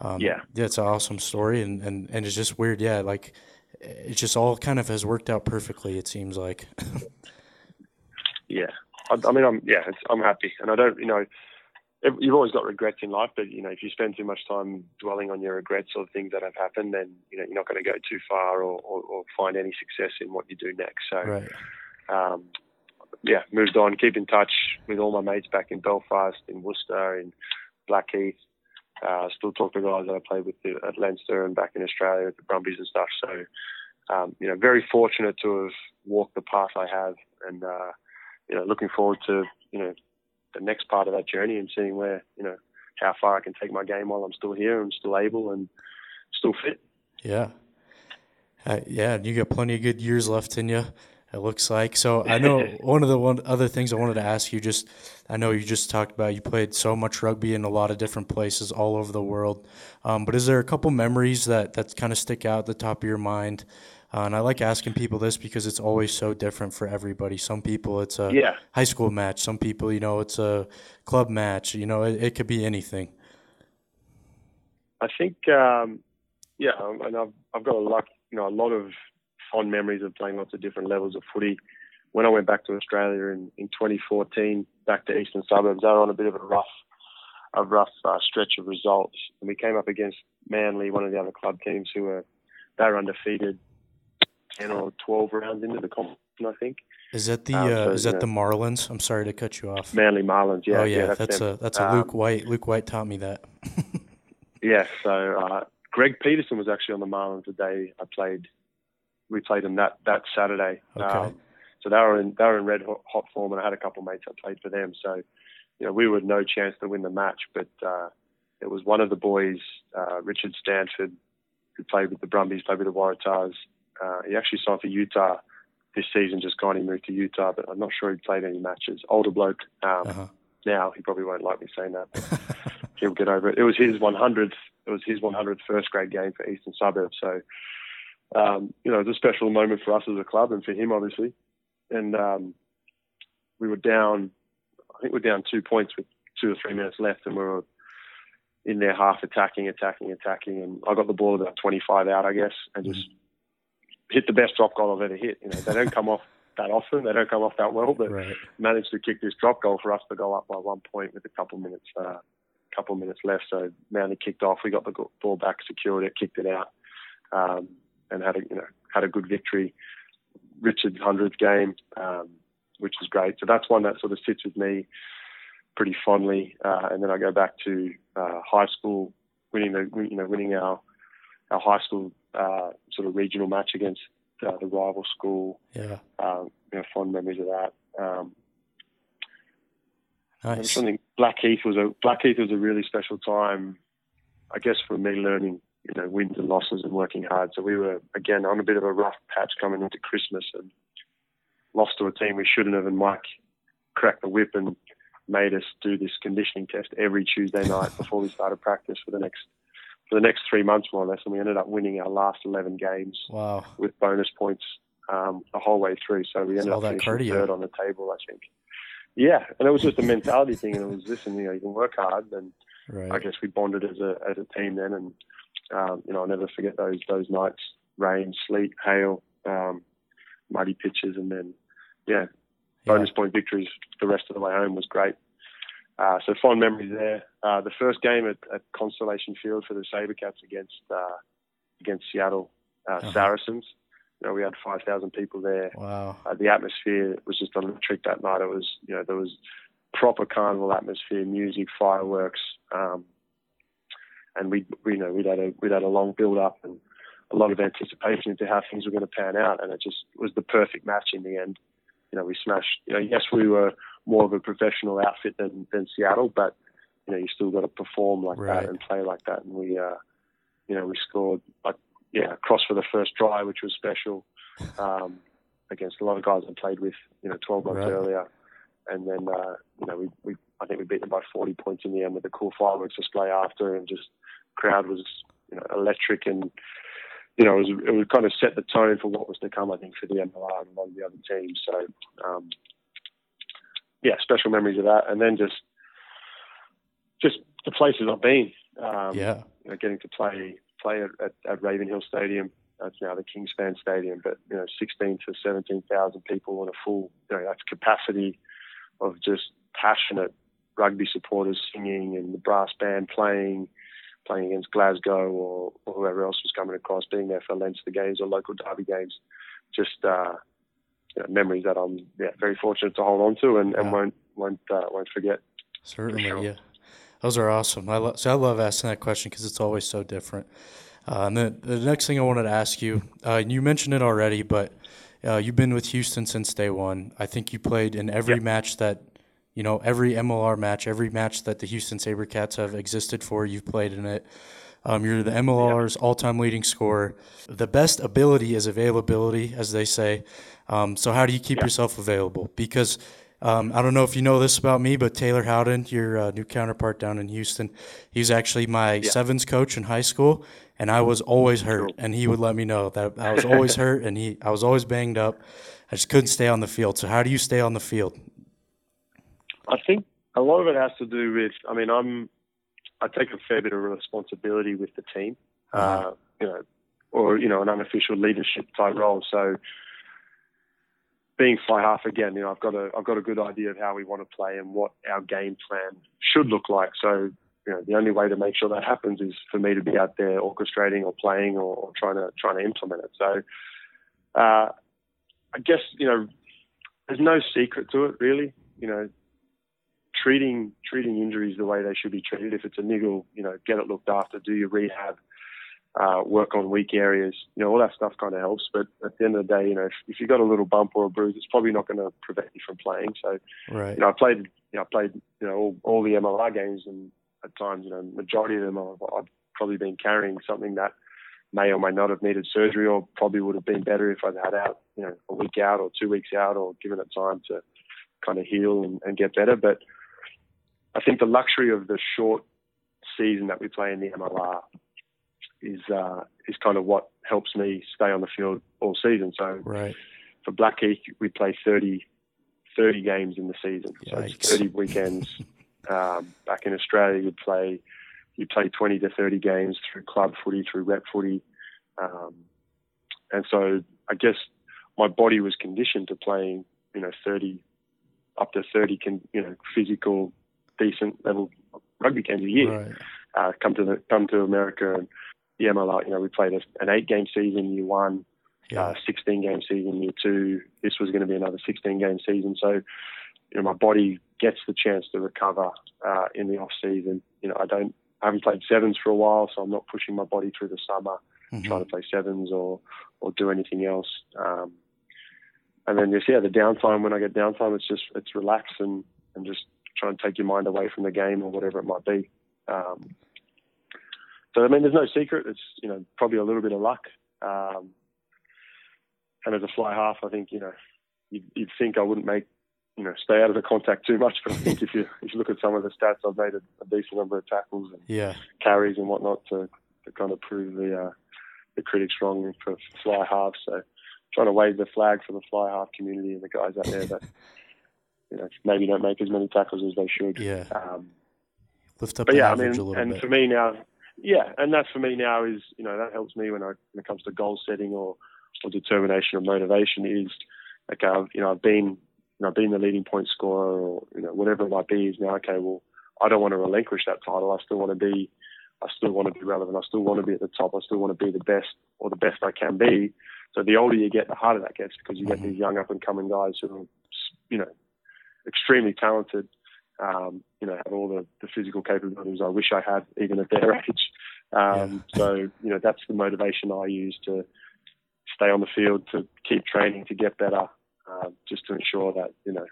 Speaker 3: um,
Speaker 2: yeah,
Speaker 3: it's an awesome story. And, and, and it's just weird. Yeah. Like, it just all kind of has worked out perfectly, it seems like.
Speaker 2: yeah. I, I, mean, I'm, yeah, I'm happy. And I don't, you know, you've always got regrets in life, but, you know, if you spend too much time dwelling on your regrets or things that have happened, then, you know, you're not going to go too far or, or, or, find any success in what you do next. So,
Speaker 3: right.
Speaker 2: um, yeah, moved on. Keep in touch with all my mates back in Belfast, in Worcester, in Blackheath. Uh, still talk to guys that I played with at Leinster and back in Australia at the Brumbies and stuff. So, um, you know, very fortunate to have walked the path I have, and uh, you know, looking forward to you know the next part of that journey and seeing where you know how far I can take my game while I'm still here and still able and still fit.
Speaker 3: Yeah, uh, yeah, you got plenty of good years left in you. It looks like so. I know one of the one other things I wanted to ask you. Just I know you just talked about you played so much rugby in a lot of different places all over the world. Um, but is there a couple memories that that kind of stick out at the top of your mind? Uh, and I like asking people this because it's always so different for everybody. Some people it's a
Speaker 2: yeah.
Speaker 3: high school match. Some people, you know, it's a club match. You know, it, it could be anything.
Speaker 2: I think, um, yeah, and I've I've got a lot, you know, a lot of fond memories of playing lots of different levels of footy. When I went back to Australia in, in 2014, back to Eastern Suburbs, they were on a bit of a rough, a rough uh, stretch of results, and we came up against Manly, one of the other club teams who were they were undefeated, 10 or 12 rounds into the competition, I think.
Speaker 3: Is that the um, uh, is that know, the Marlins? I'm sorry to cut you off.
Speaker 2: Manly Marlins, yeah.
Speaker 3: Oh yeah,
Speaker 2: yeah
Speaker 3: that's, that's a that's a um, Luke White. Luke White taught me that.
Speaker 2: yeah, so uh, Greg Peterson was actually on the Marlins the day I played we played them that that Saturday.
Speaker 3: Okay. Um,
Speaker 2: so they were in they were in red hot form, and I had a couple of mates that played for them. So, you know, we were no chance to win the match, but uh, it was one of the boys, uh, Richard Stanford, who played with the Brumbies, played with the Waratahs. Uh, he actually signed for Utah this season, just gone. He moved to Utah, but I'm not sure he played any matches. Older bloke. Um, uh-huh. Now he probably won't like me saying that. he'll get over it. It was his 100th. It was his 100th first grade game for Eastern Suburbs. So um, you know, it was a special moment for us as a club and for him, obviously. And um, we were down, I think we we're down two points with two or three minutes left, and we were in their half attacking, attacking, attacking. And I got the ball about 25 out, I guess, and just mm-hmm. hit the best drop goal I've ever hit. You know, they don't come off that often, they don't come off that well, but
Speaker 3: right.
Speaker 2: managed to kick this drop goal for us to go up by one point with a couple minutes, uh, couple minutes left. So Manly kicked off, we got the ball back, secured it, kicked it out. Um, and had a you know had a good victory. Richard's hundredth game, um, which was great. So that's one that sort of sits with me pretty fondly. Uh, and then I go back to uh, high school, winning the you know winning our our high school uh, sort of regional match against uh, the rival school.
Speaker 3: Yeah,
Speaker 2: um, you know, fond memories of that. Um,
Speaker 3: nice.
Speaker 2: Something Blackheath was a Blackheath was a really special time, I guess, for me learning you know, wins and losses and working hard. So we were again on a bit of a rough patch coming into Christmas and lost to a team we shouldn't have. And Mike cracked the whip and made us do this conditioning test every Tuesday night before we started practice for the next for the next three months more or less. And we ended up winning our last eleven games
Speaker 3: wow.
Speaker 2: with bonus points um, the whole way through. So we ended up finishing third on the table, I think. Yeah, and it was just a mentality thing, and it was listen, you know, you can work hard, and
Speaker 3: right.
Speaker 2: I guess we bonded as a as a team then, and um, you know, I'll never forget those those nights, rain, sleet, hail, um, muddy pitches, and then yeah, bonus point victories the rest of the way home was great. uh, so fond memories there. Uh, the first game at, at, Constellation Field for the Sabercats against uh, against Seattle uh, uh-huh. Saracens. You know, we had 5,000 people there.
Speaker 3: Wow.
Speaker 2: Uh, the atmosphere was just electric that night. It was, you know, there was proper carnival atmosphere, music, fireworks, um, and we, we, you know, we'd had a we'd had a long build up and a lot of anticipation into how things were going to pan out, and it just was the perfect match in the end. You know, we smashed. You know, yes, we were more of a professional outfit than than Seattle, but you know, you still got to perform like right. that and play like that, and we, uh, you know, we scored like yeah, cross for the first try, which was special um, against a lot of guys I played with, you know, 12 months right. earlier. And then, uh, you know, we, we, I think we beat them by 40 points in the end with a cool fireworks display after, and just crowd was, you know, electric and, you know, it was, it would kind of set the tone for what was to come, I think, for the MLR and a lot of the other teams. So, um, yeah, special memories of that. And then just, just the places I've been. Um,
Speaker 3: yeah.
Speaker 2: You know, getting to play play at, at, Ravenhill Stadium. That's now the Kingspan Stadium, but you know, 16 to 17,000 people in a full, you know, that's capacity of just passionate rugby supporters singing and the brass band playing, playing against Glasgow or, or whoever else was coming across, being there for Leinster games or local derby games. Just uh, you know, memories that I'm yeah, very fortunate to hold on to and, and won't won't uh, won't forget.
Speaker 3: Certainly, sure. yeah. Those are awesome. I lo- so I love asking that question because it's always so different. Uh, and the, the next thing I wanted to ask you, uh, you mentioned it already, but uh, you've been with Houston since day one. I think you played in every yep. match that, you know, every MLR match, every match that the Houston SaberCats have existed for, you've played in it. Um, you're the MLR's yep. all-time leading scorer. The best ability is availability, as they say. Um, so how do you keep yourself available? Because – um, I don't know if you know this about me, but Taylor Howden, your uh, new counterpart down in Houston, he's actually my yeah. sevens coach in high school, and I was always hurt, and he would let me know that I was always hurt, and he I was always banged up. I just couldn't stay on the field. So how do you stay on the field?
Speaker 2: I think a lot of it has to do with. I mean, I'm I take a fair bit of responsibility with the team, uh-huh. uh, you know, or you know, an unofficial leadership type role. So being fly half again, you know, I've got a I've got a good idea of how we want to play and what our game plan should look like. So, you know, the only way to make sure that happens is for me to be out there orchestrating or playing or, or trying to trying to implement it. So, uh, I guess you know, there's no secret to it really. You know, treating treating injuries the way they should be treated. If it's a niggle, you know, get it looked after, do your rehab uh, work on weak areas. You know, all that stuff kind of helps. But at the end of the day, you know, if, if you've got a little bump or a bruise, it's probably not going to prevent you from playing. So,
Speaker 3: right.
Speaker 2: you know, I played, you know, I played, you know, all, all the MLR games, and at times, you know, majority of them, I've, I've probably been carrying something that may or may not have needed surgery, or probably would have been better if I'd had out, you know, a week out or two weeks out, or given it time to kind of heal and, and get better. But I think the luxury of the short season that we play in the MLR is uh, is kind of what helps me stay on the field all season. So
Speaker 3: right.
Speaker 2: for Blackheath, we play 30, 30 games in the season, Yikes. so it's thirty weekends. um, back in Australia, you'd play you play twenty to thirty games through club footy, through rep footy, um, and so I guess my body was conditioned to playing, you know, thirty up to thirty, can you know, physical, decent level rugby games a year.
Speaker 3: Right.
Speaker 2: Uh, come to the come to America and the MLR, you know, we played an eight game season year one, yeah. uh, 16 game season year two. This was going to be another 16 game season. So, you know, my body gets the chance to recover uh, in the off season. You know, I don't, I haven't played sevens for a while, so I'm not pushing my body through the summer mm-hmm. trying to play sevens or, or do anything else. Um, and then just, yeah, the downtime, when I get downtime, it's just, it's relax and, and just try and take your mind away from the game or whatever it might be. Um, so I mean, there's no secret. It's you know probably a little bit of luck. Um, and as a fly half, I think you know you'd, you'd, think I wouldn't make you know stay out of the contact too much. But I think if you if you look at some of the stats, I've made a, a decent number of tackles and
Speaker 3: yeah.
Speaker 2: carries and whatnot to, to kind of prove the uh, the critics wrong for fly half. So trying to wave the flag for the fly half community and the guys out there that you know maybe don't make as many tackles as they should.
Speaker 3: Yeah. Um, Lift up
Speaker 2: but
Speaker 3: yeah,
Speaker 2: I mean,
Speaker 3: and
Speaker 2: bit. for me now, yeah, and that for me now is you know that helps me when I when it comes to goal setting or or determination or motivation is okay. I've, you know I've been you know I've been the leading point scorer or you know whatever it might be is now okay. Well, I don't want to relinquish that title. I still want to be, I still want to be relevant. I still want to be at the top. I still want to be the best or the best I can be. So the older you get, the harder that gets because you get
Speaker 1: Mhm.
Speaker 2: these young up and coming guys who are, you know, extremely talented. Um, you know, have all the, the physical capabilities I wish I had even at their age. Um, So you know, that's the motivation I use to stay on the field, to keep training, to get better, uh, just to ensure that you know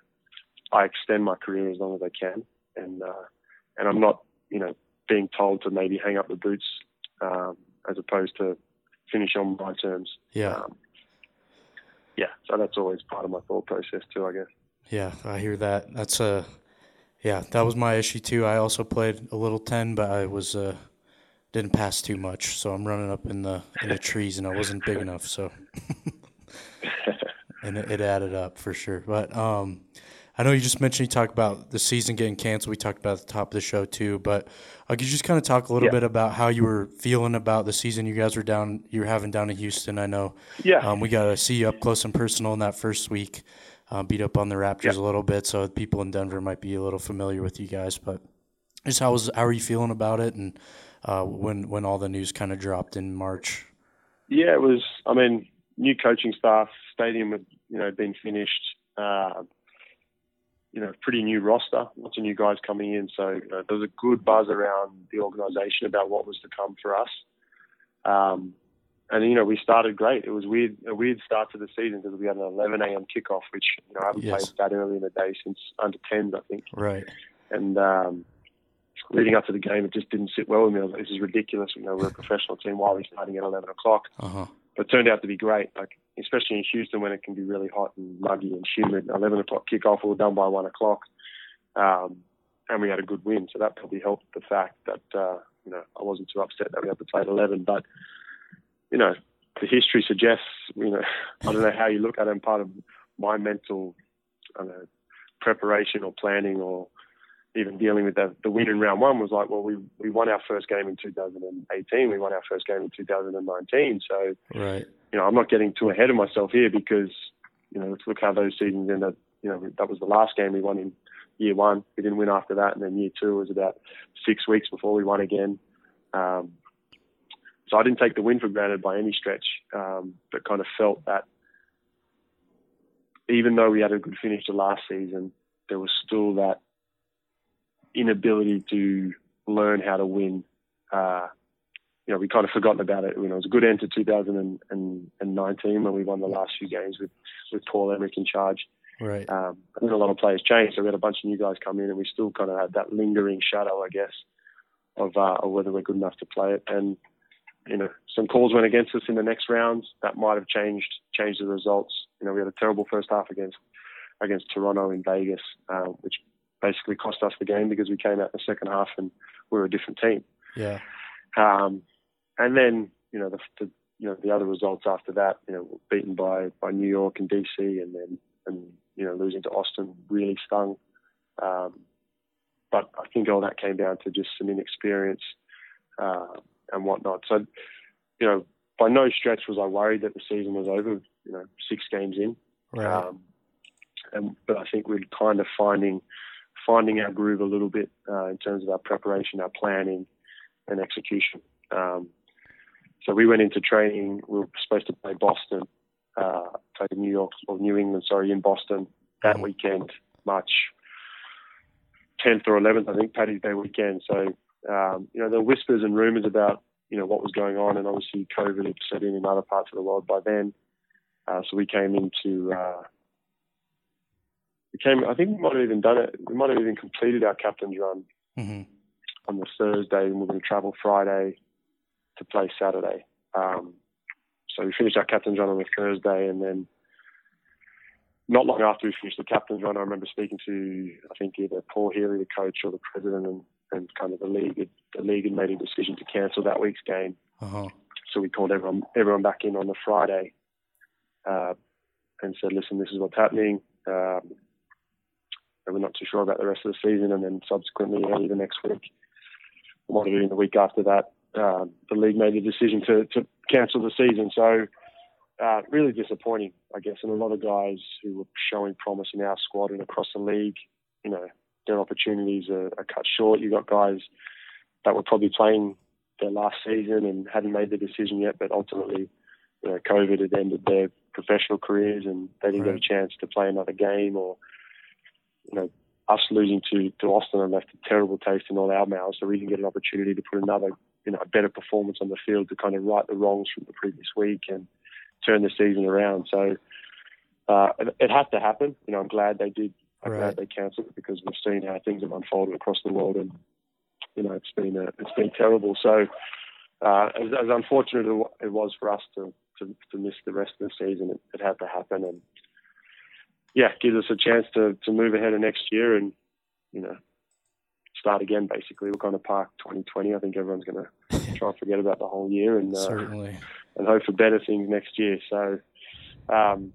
Speaker 2: I extend my career as long as I can, and uh, and I'm not you know being told to maybe hang up the boots um, as opposed to finish on my terms.
Speaker 1: Yeah.
Speaker 2: Um, yeah, so that's always part of my thought process too, I guess.
Speaker 1: Yeah, I hear that. That's a yeah, that was my issue too. I also played a little 10, but I was uh didn't pass too much, so I'm running up in the in the trees and I wasn't big enough, so and it, it added up for sure. But um I know you just mentioned you talked about the season getting canceled. We talked about the top of the show too, but uh, could you just kind of talk a little
Speaker 2: Yeah.
Speaker 1: bit about how you were feeling about the season you guys were down, you were having down in Houston? I know
Speaker 2: yeah,
Speaker 1: um, we got to see you up close and personal in that first week. Uh, beat up on the Raptors
Speaker 2: Yeah.
Speaker 1: a little bit, so people in Denver might be a little familiar with you guys. But just how was how are you feeling about it? And uh, when when all the news kind of dropped in March.
Speaker 2: Yeah, it was. I mean, new coaching staff, stadium had you know been finished. Uh, you know, pretty new roster, lots of new guys coming in. So you know, there was a good buzz around the organisation about what was to come for us. Um, and you know, we started great. It was weird, a weird start to the season because we had an 11 a.m. kickoff, which you know I haven't
Speaker 1: Yes.
Speaker 2: played that early in the day since under 10s, I think.
Speaker 1: Right.
Speaker 2: And um, leading up to the game, it just didn't sit well with me. I was like, this is ridiculous. You know, we're a professional team. Why are we starting at 11 o'clock?
Speaker 1: Uh huh.
Speaker 2: but it turned out to be great. Like especially in Houston when it can be really hot and muggy and humid. Eleven o'clock kickoff, were done by one o'clock, um, and we had a good win. So that probably helped the fact that uh, you know I wasn't too upset that we had to play at eleven. But you know the history suggests you know I don't know how you look at it. And part of my mental know, preparation or planning or even dealing with the, the win in round one was like, well, we we won our first game in 2018. We won our first game in 2019. So
Speaker 1: Right.
Speaker 2: you know, I'm not getting too ahead of myself here because, you know, let's look how those seasons ended. You know, that was the last game we won in year one. We didn't win after that, and then year two was about six weeks before we won again. Um, so I didn't take the win for granted by any stretch, um, but kind of felt that even though we had a good finish to last season, there was still that inability to learn how to win. Uh, you know, we kind of forgotten about it. You know, it was a good end to 2019 when we won the last few games with, with Paul Emerick in charge.
Speaker 1: Right.
Speaker 2: Um, a lot of players changed, so we had a bunch of new guys come in, and we still kind of had that lingering shadow, I guess, of, uh, of whether we're good enough to play it. And you know, some calls went against us in the next rounds. That might have changed changed the results. You know, we had a terrible first half against against Toronto in Vegas, uh, which basically cost us the game because we came out in the second half and we were a different team.
Speaker 1: Yeah.
Speaker 2: Um, and then you know the, the you know the other results after that, you know, beaten by by New York and DC, and then and you know losing to Austin really stung. Um, but I think all that came down to just some inexperience uh, and whatnot. So you know, by no stretch was I worried that the season was over. You know, six games in,
Speaker 1: Right.
Speaker 2: um, and but I think we're kind of finding finding our groove a little bit uh, in terms of our preparation, our planning, and execution. Um, so we went into training. We were supposed to play Boston, uh, play New York or New England, sorry, in Boston that
Speaker 1: Mhm.
Speaker 2: weekend, March 10th or 11th, I think, Paddy's Day weekend. So um, you know, there were whispers and rumours about you know what was going on, and obviously COVID had set in in other parts of the world by then. Uh, so we came into uh, we came. I think we might have even done it. We might have even completed our captain's run
Speaker 1: hmm
Speaker 2: on the Thursday, and we're going to travel Friday to play Saturday. Um, so we finished our captain's run on the Thursday, and then not long after we finished the captain's run, I remember speaking to I think either Paul Healy, the coach, or the president, and, and kind of the league. The league had made a decision to cancel that week's game,
Speaker 1: Uh huh.
Speaker 2: so we called everyone everyone back in on the Friday uh, and said, "Listen, this is what's happening." Um, and we're not too sure about the rest of the season, and then subsequently early the next week, might have been the week after that, uh, the league made the decision to, to cancel the season. So uh, really disappointing, I guess. And a lot of guys who were showing promise in our squad and across the league, you know, their opportunities are, are cut short. You've got guys that were probably playing their last season and hadn't made the decision yet, but ultimately, you know, COVID had ended their professional careers and they didn't right. get a chance to play another game or, you know, us losing to, to Austin and left a terrible taste in all our mouths. So we didn't get an opportunity to put another, you know, a better performance on the field to kind of right the wrongs from the previous week and turn the season around. So uh, it, it has to happen. You know, I'm glad they did. I'm right. glad they cancelled it because we've seen how things have unfolded across the world, and you know, it's been a, it's been terrible. So uh, as, as unfortunate as it was for us to, to, to miss the rest of the season, it, it had to happen, and yeah, gives us a chance to to move ahead of next year and you know start again. Basically, we're going to park 2020. I think everyone's going to try and forget about the whole year and uh,
Speaker 1: certainly
Speaker 2: and hope for better things next year. So. Um,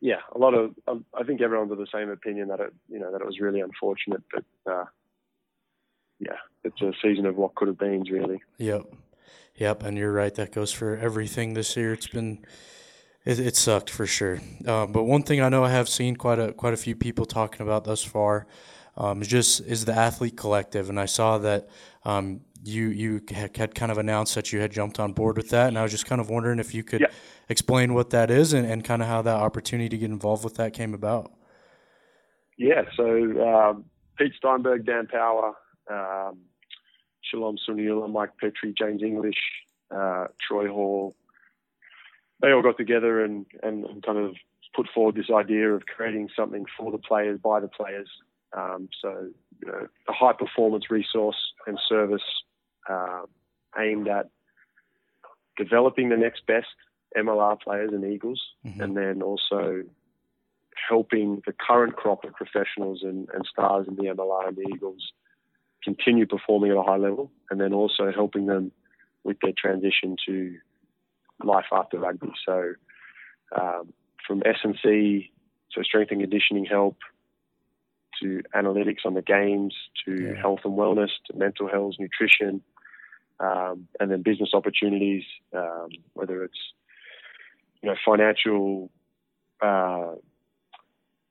Speaker 2: yeah, a lot of I think everyone's of the same opinion that it you know that it was really unfortunate, but uh, yeah, it's a season of what could have been really.
Speaker 1: Yep, yep, and you're right. That goes for everything this year. It's been it, it sucked for sure. Uh, but one thing I know I have seen quite a quite a few people talking about thus far um, is just is the athlete collective, and I saw that um, you you had kind of announced that you had jumped on board with that, and I was just kind of wondering if you could yeah. explain what that is and, and kind of how that opportunity to get involved with that came about.
Speaker 2: Yeah, so um, Pete Steinberg, Dan Power, um, Shalom Suniula, Mike Petri, James English, uh, Troy Hall, they all got together and, and, and, kind of put forward this idea of creating something for the players by the players. Um, so, you know, a high performance resource and service uh, aimed at developing the next best MLR players and Eagles, mm-hmm. and then also helping the current crop of professionals and, and stars in the MLR and the Eagles continue performing at a high level, and then also helping them with their transition to life after rugby. So um, from S&C, so strength and conditioning help, to analytics on the games, to yeah. health and wellness, to mental health, nutrition, um, and then business opportunities, um, whether it's you know financial uh,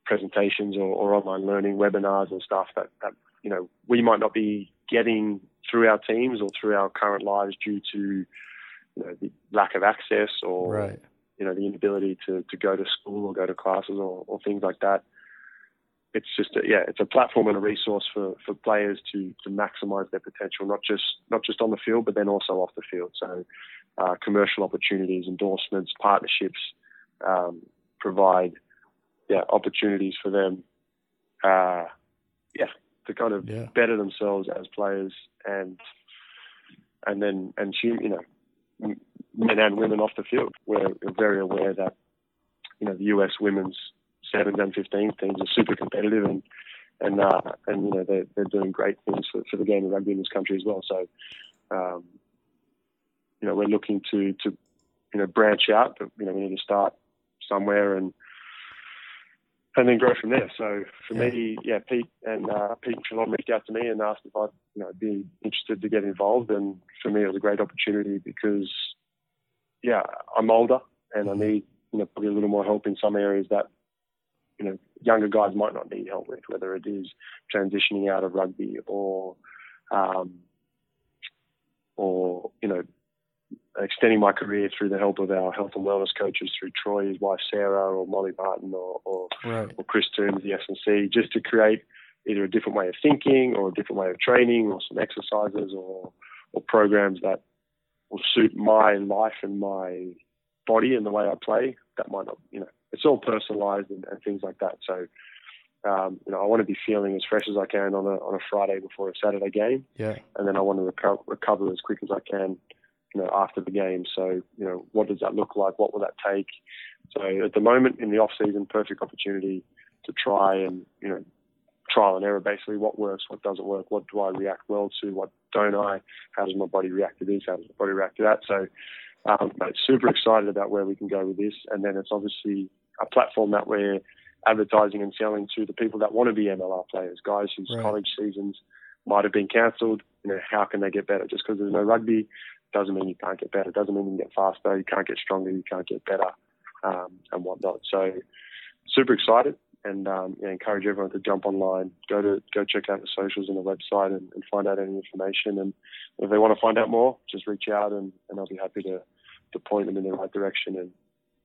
Speaker 2: presentations or, or, online learning webinars and stuff that, that you know we might not be getting through our teams or through our current lives due to you know, the lack of access or
Speaker 1: right.
Speaker 2: you know the inability to, to go to school or go to classes or, or things like that it's just a, yeah, it's a platform and a resource for, for players to to maximise their potential, not just not just on the field, but then also off the field. So, uh, commercial opportunities, endorsements, partnerships um, provide yeah opportunities for them, uh, yeah, to kind of yeah. better themselves as players and and then and you know men and women off the field. We're, we're very aware that you know the US women's sevens and 15 teams are super competitive and and uh, and you know they're they're doing great things for, for the game of rugby in this country as well. So um, you know we're looking to to you know branch out, but you know we need to start somewhere and and then grow from there. So for yeah. me, yeah, Pete and uh, Pete and Shalom reached out to me and asked if I'd you know be interested to get involved, and for me it was a great opportunity because yeah, I'm older and I mm-hmm. need you know probably a little more help in some areas that you know younger guys might not need help with, whether it is transitioning out of rugby or um, or you know extending my career through the help of our health and wellness coaches through Troy, his wife Sarah, or Molly Martin, or or, right. or Chris Toombs, the S&C, just to create either a different way of thinking or a different way of training or some exercises or or programs that will suit my life and my body and the way I play. That might not, you know, it's all personalized and, and things like that. So, um, you know, I want to be feeling as fresh as I can on a on a Friday before a Saturday game.
Speaker 1: Yeah.
Speaker 2: And then I want to reco- recover as quick as I can, you know, after the game. So, you know, what does that look like? What will that take? So, at the moment in the off season, perfect opportunity to try and you know trial and error basically what works what doesn't work what do i react well to what don't i how does my body react to this how does my body react to that so um, super excited about where we can go with this and then it's obviously a platform that we're advertising and selling to the people that want to be MLR players, guys whose right. college seasons might have been cancelled. You know, how can they get better? Just because there's no rugby doesn't mean you can't get better. Doesn't mean you can get faster. You can't get stronger. You can't get better, um, and whatnot. So, super excited. and um, yeah, encourage everyone to jump online, go to go check out the socials and the website, and, and find out any information. And if they want to find out more, just reach out, and, and I'll be happy to to point them in the right direction and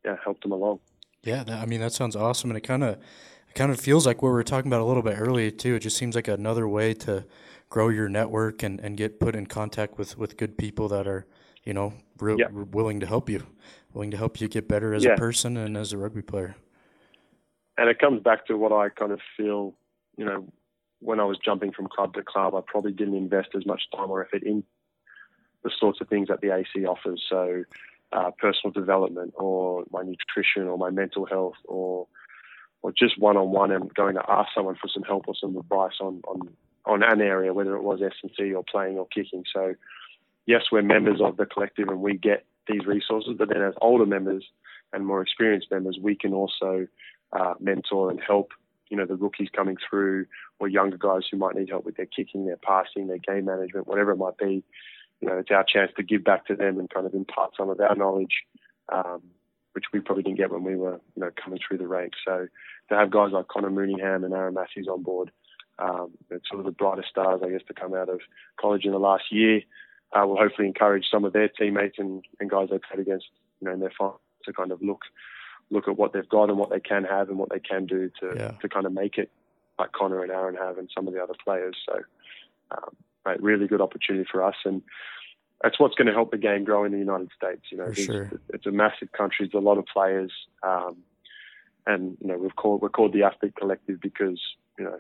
Speaker 2: yeah, help them along.
Speaker 1: Yeah, that, I mean that sounds awesome, and it kind of it kind of feels like what we were talking about a little bit earlier too. It just seems like another way to grow your network and, and get put in contact with, with good people that are, you know, re-
Speaker 2: Yeah.
Speaker 1: willing to help you, willing to help you get better as
Speaker 2: Yeah.
Speaker 1: a person and as a rugby player.
Speaker 2: and it comes back to what I kind of feel, you know, when I was jumping from club to club, I probably didn't invest as much time or effort in the sorts of things that the AC offers. So, uh, personal development, or my nutrition, or my mental health, or or just one on one, and going to ask someone for some help or some advice on on on an area, whether it was S and C or playing or kicking. So, yes, we're members of the collective, and we get these resources. But then, as older members and more experienced members, we can also uh, mentor and help, you know, the rookies coming through or younger guys who might need help with their kicking, their passing, their game management, whatever it might be. You know, it's our chance to give back to them and kind of impart some of our knowledge, um, which we probably didn't get when we were, you know, coming through the ranks. So to have guys like Connor Mooneyham and Aaron Matthews on board, um, it's sort of the brightest stars, I guess, to come out of college in the last year. Uh, will hopefully encourage some of their teammates and, and guys they've played against, you know, in their finals to kind of look look at what they've got and what they can have and what they can do to
Speaker 1: Yeah.
Speaker 2: to kind of make it like Connor and Aaron have and some of the other players. So, um, right, really good opportunity for us, and that's what's going to help the game grow in the United States. You know,
Speaker 1: sure.
Speaker 2: it's a massive country. There's a lot of players, um, and you know we've called we're called the Athlete Collective because you know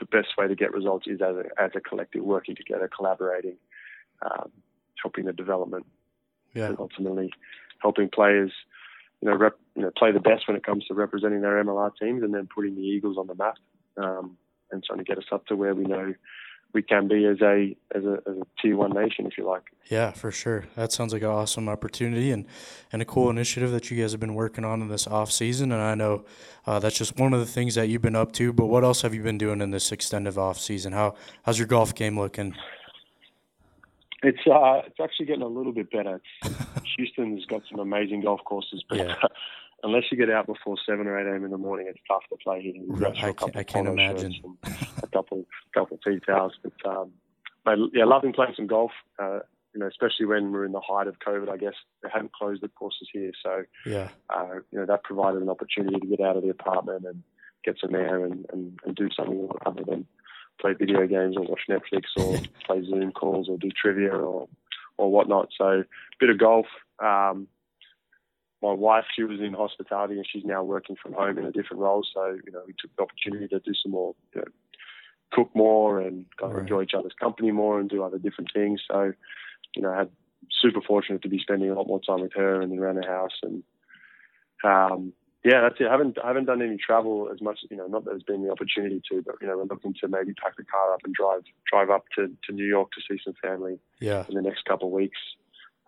Speaker 2: the best way to get results is as a, as a collective, working together, collaborating, um, helping the development
Speaker 1: Yeah.
Speaker 2: and ultimately helping players, you know, rep, you know, play the best when it comes to representing their MLR teams, and then putting the Eagles on the map, um, and trying to get us up to where we know we can be as a as a, as a tier one nation, if you like.
Speaker 1: Yeah, for sure. That sounds like an awesome opportunity and, and a cool initiative that you guys have been working on in this off season. And I know uh, that's just one of the things that you've been up to. But what else have you been doing in this extended off season? How how's your golf game looking?
Speaker 2: It's uh, it's actually getting a little bit better. Houston's got some amazing golf courses, but
Speaker 1: Yeah.
Speaker 2: unless you get out before seven or eight a.m. in the morning, it's tough to play here. You've got to
Speaker 1: I can- I can't imagine.
Speaker 2: shirts and a couple couple of tea towels, but um, but yeah, loving playing some golf. Uh, you know, especially when we're in the height of COVID, I guess they haven't closed the courses here, so
Speaker 1: Yeah,
Speaker 2: uh, you know that provided an opportunity to get out of the apartment and get some air and, and, and do something other than play video games or watch Netflix or play Zoom calls or do trivia or or whatnot. So a bit of golf. Um, my wife, she was in hospitality and she's now working from home in a different role. So you know we took the opportunity to do some more, you know, cook more and kind of
Speaker 1: Right.
Speaker 2: enjoy each other's company more and do other different things. So you know, I had super fortunate to be spending a lot more time with her and around the house and um yeah, that's it. I haven't I haven't done any travel as much, you know, not that there's been the opportunity to, but you know, we're looking to maybe pack the car up and drive drive up to, to New York to see some family
Speaker 1: yeah,
Speaker 2: in the next couple of weeks.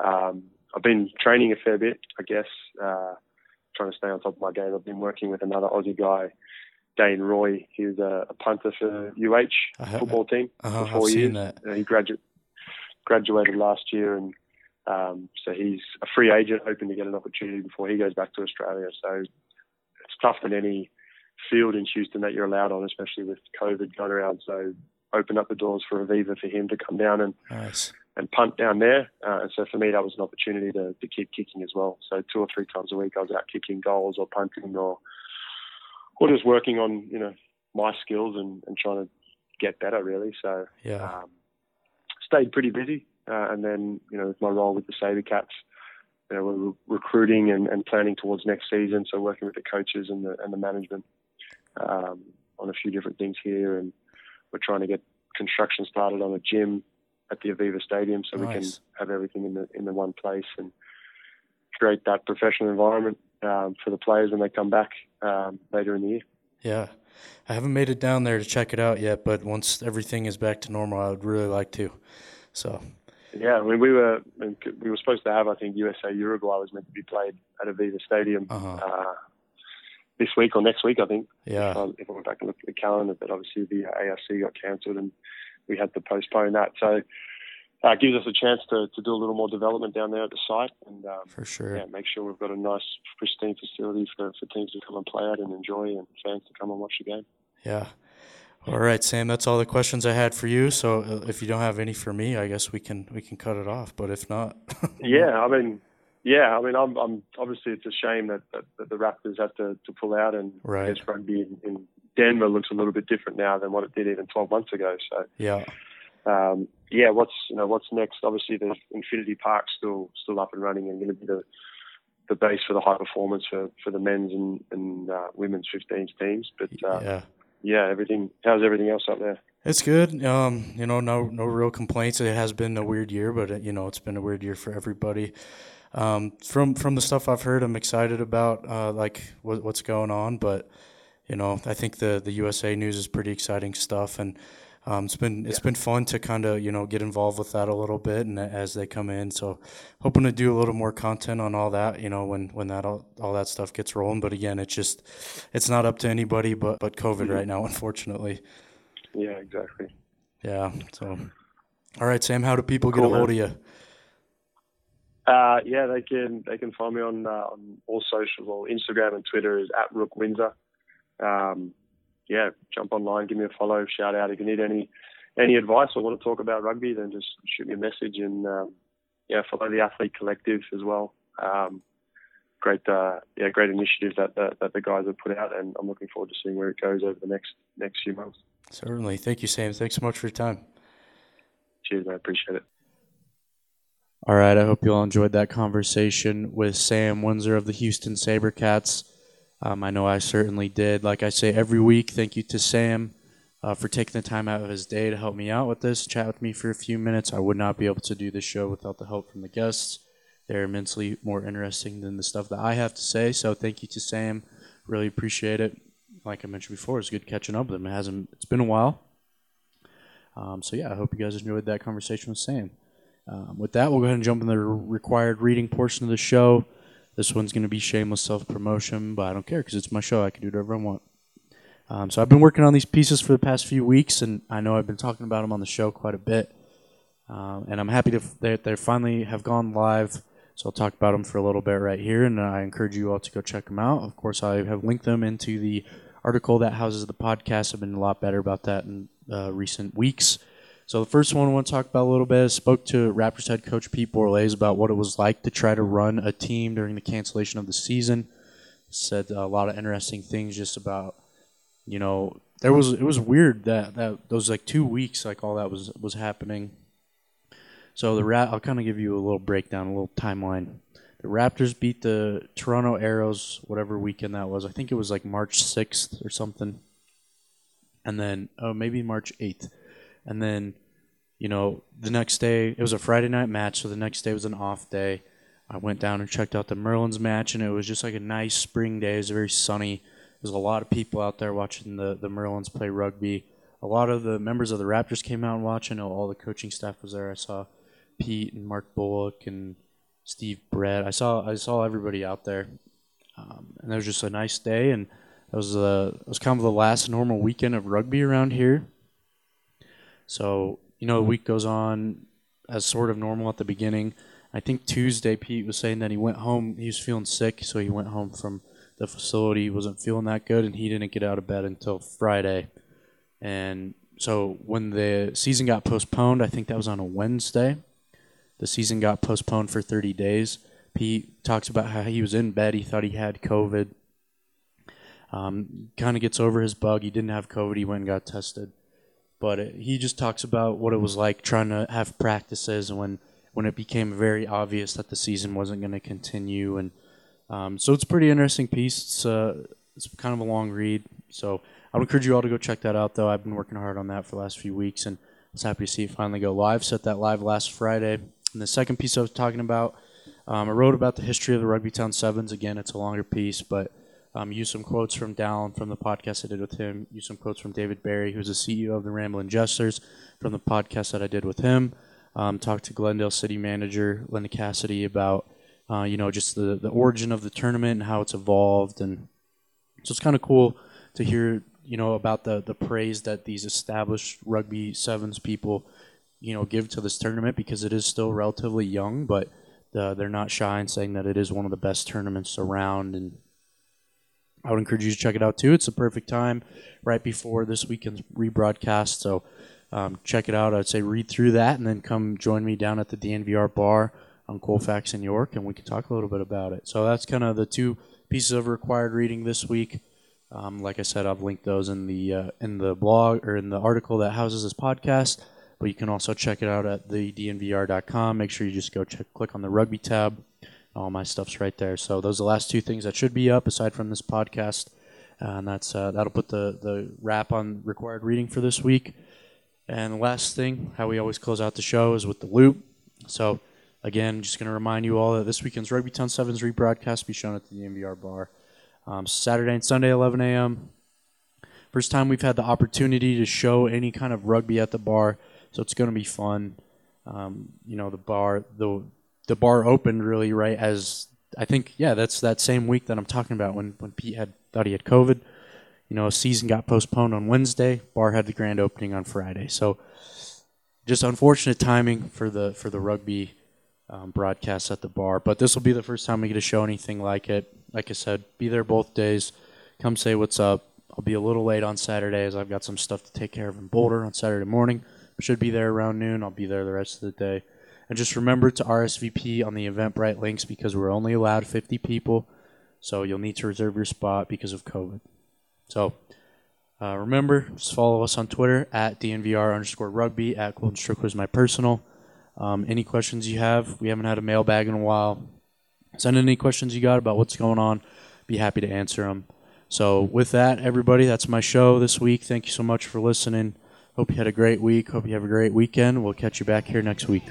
Speaker 2: Um I've been training a fair bit, I guess, uh trying to stay on top of my game. I've been working with another Aussie guy, Dane Roy. He was a, a punter for UH
Speaker 1: ha-
Speaker 2: football team
Speaker 1: uh-huh,
Speaker 2: for four
Speaker 1: I've
Speaker 2: years.
Speaker 1: seen that.
Speaker 2: Uh, he graduate, graduated last year, and um, so he's a free agent, hoping to get an opportunity before he goes back to Australia. So it's tough in any field in Houston that you're allowed on, especially with COVID going around. So open up the doors for Aveva for him to come down and,
Speaker 1: Nice.
Speaker 2: and punt down there. Uh, and so for me, that was an opportunity to, to keep kicking as well. So two or three times a week, I was out kicking goals or punting or or just working on you know my skills and, and trying to get better really. So
Speaker 1: Yeah,
Speaker 2: um, stayed pretty busy. Uh, and then, you know, with my role with the Saber Cats, you know, we're re- recruiting and, and planning towards next season. So working with the coaches and the, and the management um, on a few different things here. And we're trying to get construction started on a gym at the Aveva Stadium so we can have everything in the, in the one place and create that professional environment um, for the players when they come back um, later in the year.
Speaker 1: yeah. I haven't made it down there to check it out yet, but once everything is back to normal, I would really like to. So
Speaker 2: Yeah, I mean, we were we were supposed to have, I think, USA Uruguay was meant to be played at Aveva Stadium
Speaker 1: Uh-huh.
Speaker 2: uh, this week or next week, I think.
Speaker 1: yeah,
Speaker 2: Um, if I went back and looked at the calendar, but obviously the ARC got cancelled and we had to postpone that. So uh, gives us a chance to, to do a little more development down there at the site and um,
Speaker 1: for sure.
Speaker 2: Yeah, make sure we've got a nice, pristine facility for, for teams to come and play at and enjoy, and fans to come and watch the game.
Speaker 1: Yeah. All right, Sam. That's all the questions I had for you. So uh, if you don't have any for me, I guess we can we can cut it off. But if not,
Speaker 2: yeah, I mean, yeah, I mean, I'm, I'm obviously it's a shame that, that, that the Raptors have to, to pull out, and
Speaker 1: right.
Speaker 2: I guess rugby in, in Denver looks a little bit different now than what it did even 12 months ago. So
Speaker 1: yeah,
Speaker 2: um, yeah. What's you know what's next? Obviously, the Infinity Park still still up and running and going to be the the base for the high performance for, for the men's and, and uh, women's 15s teams. But uh,
Speaker 1: yeah,
Speaker 2: yeah, everything. How's everything else up there?
Speaker 1: It's good. Um, you know, no no real complaints. It has been a weird year, but it, you know, it's been a weird year for everybody. Um, from from the stuff I've heard, I'm excited about uh, like what, what's going on. But you know, I think the the USA news is pretty exciting stuff, and um, it's been it's yeah. been fun to kind of you know get involved with that a little bit, and as they come in, so hoping to do a little more content on all that. You know, when when that all, all that stuff gets rolling. But again, it's just it's not up to anybody but but COVID mm-hmm. right now, unfortunately.
Speaker 2: Yeah, exactly.
Speaker 1: Yeah. So, all right, Sam. How do people cool, get a hold man. of you?
Speaker 2: Uh, yeah, they can they can find me on uh, on all social, well, Instagram and Twitter is at Rook Windsor. Um, yeah, jump online, give me a follow, shout out if you need any any advice or want to talk about rugby, then just shoot me a message and um, yeah, follow the Athlete Collective as well. Um, great, uh, yeah, great initiative that, that, that the guys have put out, and I'm looking forward to seeing where it goes over the next next few months.
Speaker 1: Certainly, thank you, Sam. Thanks so much for your time.
Speaker 2: Cheers, I appreciate it.
Speaker 1: All right, I hope you all enjoyed that conversation with Sam Windsor of the Houston SaberCats. Um, I know I certainly did. Like I say every week, thank you to Sam uh, for taking the time out of his day to help me out with this, chat with me for a few minutes. I would not be able to do this show without the help from the guests. They're immensely more interesting than the stuff that I have to say. So thank you to Sam. Really appreciate it. Like I mentioned before, it's good catching up with him. It hasn't. It's been a while. Um, so yeah, I hope you guys enjoyed that conversation with Sam. Um, with that, we'll go ahead and jump in the required reading portion of the show. This one's going to be shameless self promotion, but I don't care because it's my show. I can do whatever I want. Um, so I've been working on these pieces for the past few weeks, and I know I've been talking about them on the show quite a bit. Um, and I'm happy they they finally have gone live. So I'll talk about them for a little bit right here, and I encourage you all to go check them out. Of course, I have linked them into the article that houses the podcast. I've been a lot better about that in uh, recent weeks. So the first one I want to talk about a little bit is spoke to Raptors head coach Pete Borlase about what it was like to try to run a team during the cancellation of the season. Said a lot of interesting things just about, you know, there was it was weird that that those like two weeks like all that was was happening. So the rat I'll kind of give you a little breakdown, a little timeline. The Raptors beat the Toronto Arrows whatever weekend that was. I think it was like March sixth or something. And then oh maybe March eighth and then, you know, the next day, it was a Friday night match, so the next day was an off day. I went down and checked out the Merlins match, and it was just like a nice spring day. It was very sunny. There's a lot of people out there watching the, the Merlins play rugby. A lot of the members of the Raptors came out and watched. I know all the coaching staff was there. I saw Pete and Mark Bullock and Steve Brett. I saw I saw everybody out there, um, and it was just a nice day. And it was uh, it was kind of the last normal weekend of rugby around here. So, you know, the week goes on as sort of normal at the beginning. I think Tuesday, Pete was saying that he went home. He was feeling sick, so he went home from the facility. He wasn't feeling that good, and he didn't get out of bed until Friday. And so when the season got postponed, I think that was on a Wednesday. The season got postponed for 30 days. Pete talks about how he was in bed. He thought he had COVID. Um, kind of gets over his bug. He didn't have COVID. He went and got tested but it, he just talks about what it was like trying to have practices when when it became very obvious that the season wasn't going to continue. And um, so it's a pretty interesting piece. It's, uh, it's kind of a long read. So i would encourage you all to go check that out though. I've been working hard on that for the last few weeks and i was happy to see it finally go live. Set that live last friday. And the second piece i was talking about um, i wrote about the history of the rugby town sevens. Again it's a longer piece but um, use some quotes from Dallin from the podcast I did with him. Use some quotes from David Barry, who's the CEO of the Ramblin' Jesters, from the podcast that I did with him. Um, talked to Glendale City Manager Linda Cassidy about, uh, you know, just the, the origin of the tournament and how it's evolved, and so it's kind of cool to hear, you know, about the the praise that these established rugby sevens people you know give to this tournament because it is still relatively young, but uh, they're not shy in saying that it is one of the best tournaments around, and I would encourage you to check it out too. It's a perfect time right before this weekend's rebroadcast, so um, check it out. I'd say read through that and then come join me down at the DNVR bar on Colfax in York, and we can talk a little bit about it. So that's kind of the two pieces of required reading this week. Um, like I said, I've linked those in the uh, in the blog or in the article that houses this podcast. But you can also check it out at the dnvr.com. Make sure you just go check, click on the rugby tab. All my stuff's right there. So those are the last two things that should be up aside from this podcast, uh, and that's uh, that'll put the the wrap on required reading for this week. And the last thing, how we always close out the show, is with the loop. So again, just going to remind you all that this weekend's Rugby Town Sevens rebroadcast be shown at the DNVR bar um, Saturday and Sunday, 11 a.m. First time we've had the opportunity to show any kind of rugby at the bar so it's going to be fun. Um, you know, the bar the the bar opened really right as I think yeah that's that same week that I'm talking about when when Pete had thought he had COVID. You know, a season got postponed on Wednesday. Bar had the grand opening on Friday. So just unfortunate timing for the for the rugby um, broadcast at the bar. But this will be the first time we get to show anything like it. Like I said, be there both days. Come say what's up. I'll be a little late on Saturday as I've got some stuff to take care of in Boulder on Saturday morning should be there around noon. I'll be there the rest of the day. And just remember to RSVP on the Eventbrite links because we're only allowed 50 people. So you'll need to reserve your spot because of COVID. So uh, remember, just follow us on Twitter at DNVR underscore rugby, at Colton Strickler is my personal. Um, any questions you have, we haven't had a mailbag in a while. Send any questions you got about what's going on. Be happy to answer them. So with that, everybody, that's my show this week. Thank you so much for listening. Hope you had a great week. Hope you have a great weekend. We'll catch you back here next week.